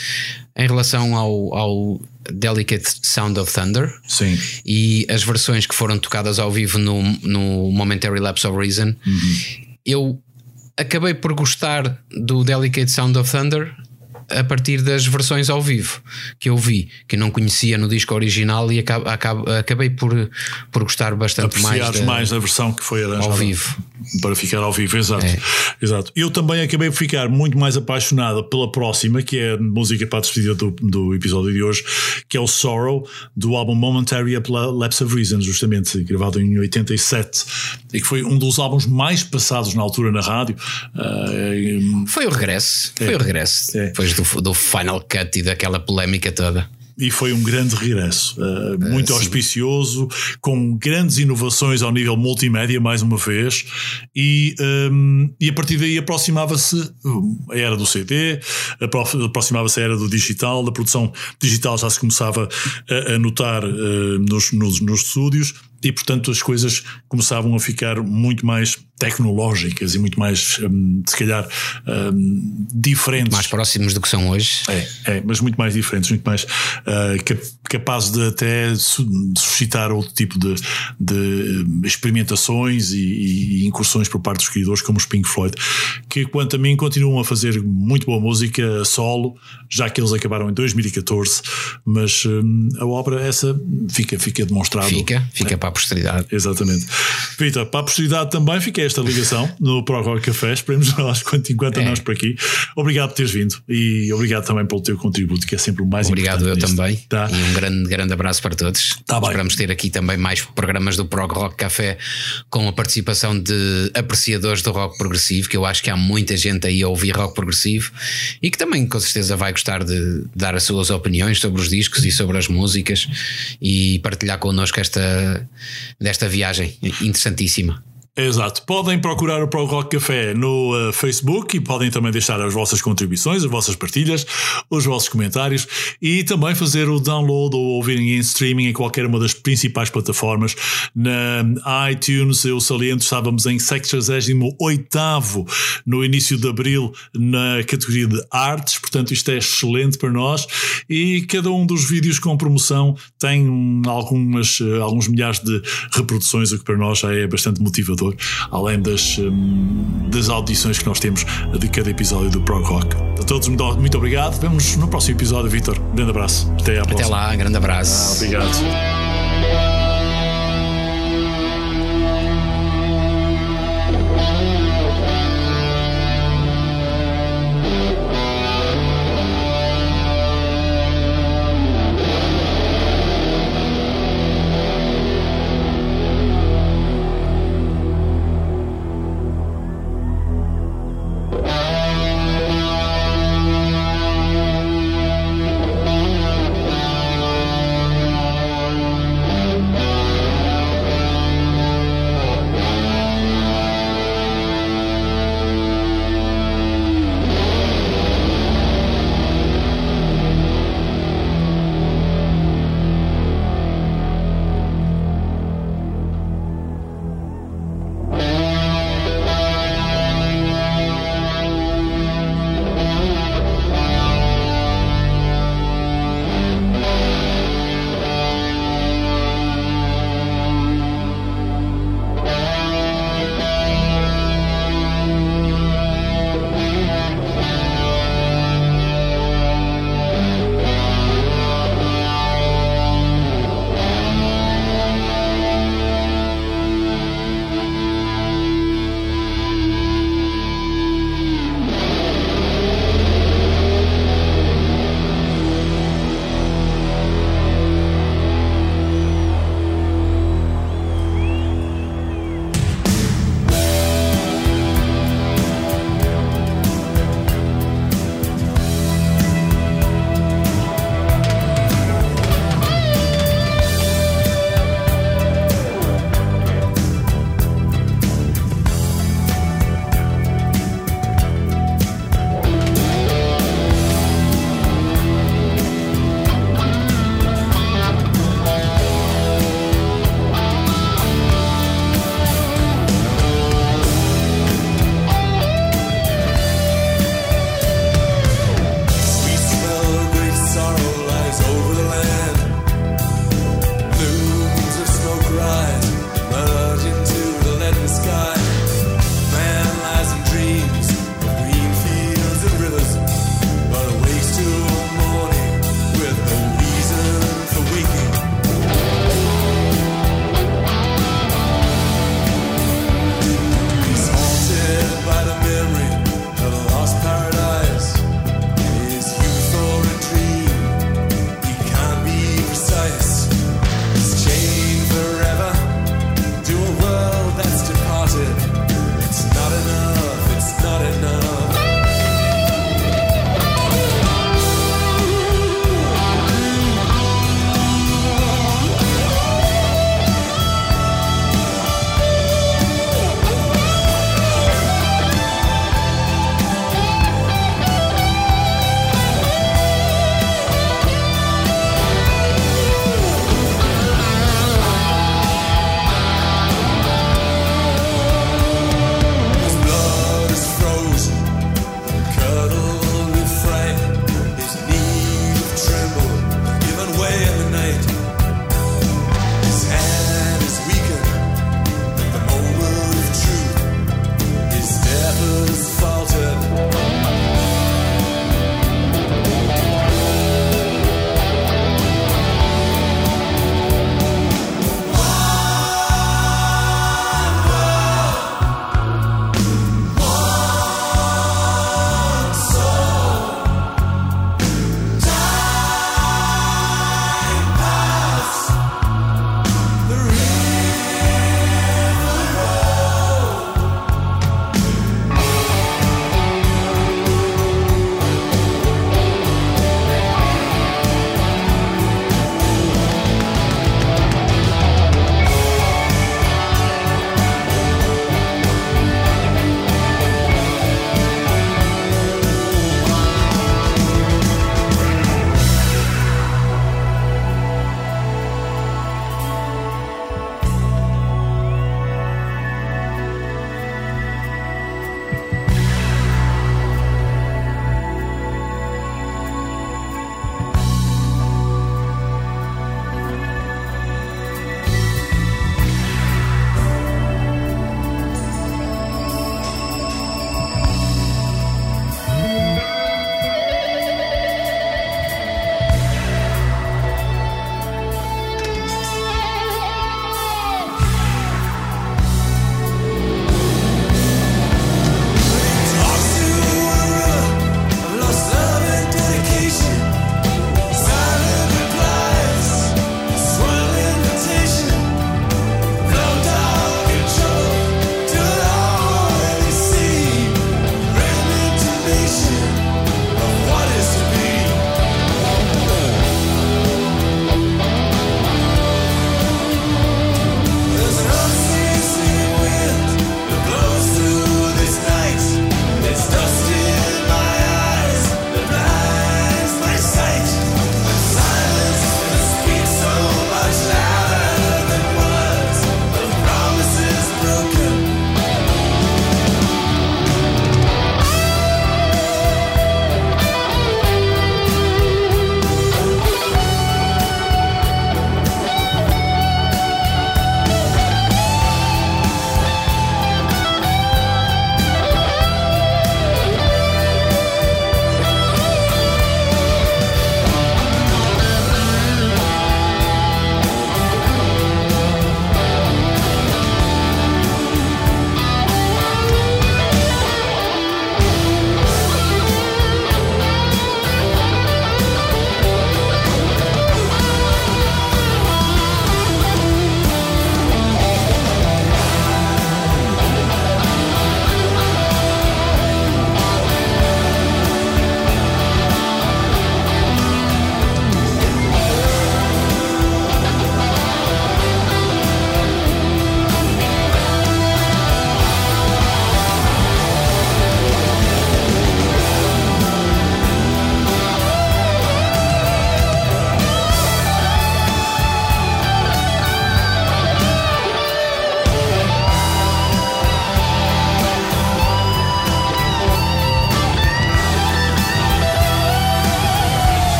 em relação ao, ao Delicate Sound of Thunder Sim. e as versões que foram tocadas ao vivo no, no Momentary Lapse of Reason, eu acabei por gostar do Delicate Sound of Thunder a partir das versões ao vivo que eu vi, que eu não conhecia no disco original e acab- acab- acabei por, por gostar bastante mais, Apreciares da- mais a versão que foi arranjada ao vivo. para ficar ao vivo, exato. É. exato. Eu também acabei por ficar muito mais apaixonado pela próxima, que é a música para a despedida do, do episódio de hoje, que é o Sorrow, do álbum Momentary Lapse of Reason, justamente gravado em 87, e que foi um dos álbuns mais passados na altura na rádio. Foi o regresso, foi É. o regresso É. depois do, do Final Cut e daquela polémica toda. e foi um grande regresso, uh, muito sim. auspicioso, com grandes inovações ao nível multimédia, mais uma vez, e, um, e a partir daí aproximava-se um, a era do CD, apro- aproximava-se a era do digital, da produção digital já se começava a, a notar uh, nos, nos, nos estúdios. E portanto as coisas começavam a ficar muito mais tecnológicas e muito mais, hum, se calhar, hum, diferentes. Mais próximos do que são hoje. É, é, mas muito mais diferentes, muito mais ah, cap- capazes de até su- suscitar outro tipo de, de hum, experimentações e, e incursões por parte dos criadores, como os Pink Floyd, que quanto a mim continuam a fazer muito boa música solo, já que eles acabaram em 2014, mas hum, a obra essa fica, fica demonstrado. Fica, fica para a posteridade. Exatamente. Vitor, para a posteridade também fica esta ligação no Pro Rock Café. Esperemos nós, enquanto, enquanto É. nós por aqui. Obrigado por teres vindo e obrigado também pelo teu contributo, que é sempre o mais Obrigado eu importante. também. nisto. Tá? E um grande, grande abraço para todos. Tá bem. Esperamos ter aqui também mais programas do Prog Rock Café com a participação de apreciadores do rock progressivo, que eu acho que há muita gente aí a ouvir rock progressivo e que também com certeza vai gostar de dar as suas opiniões sobre os discos e sobre as músicas e partilhar connosco esta desta viagem interessantíssima. Exato. Podem procurar o Pro Rock Café no uh, Facebook e podem também deixar as vossas contribuições, as vossas partilhas, os vossos comentários e também fazer o download ou ouvirem em streaming em qualquer uma das principais plataformas. Na iTunes, eu saliento, estávamos em 68 no início de abril na categoria de artes, portanto, isto é excelente para nós. E cada um dos vídeos com promoção tem um, algumas, eh, alguns milhares de reproduções, o que para nós já é bastante motivador, além das, hum, das audições que nós temos de cada episódio do Prog Rock. A todos, muito, obrigado. Vemos no próximo episódio, Vitor. Um grande abraço. Até à Até lá, grande abraço. Obrigado.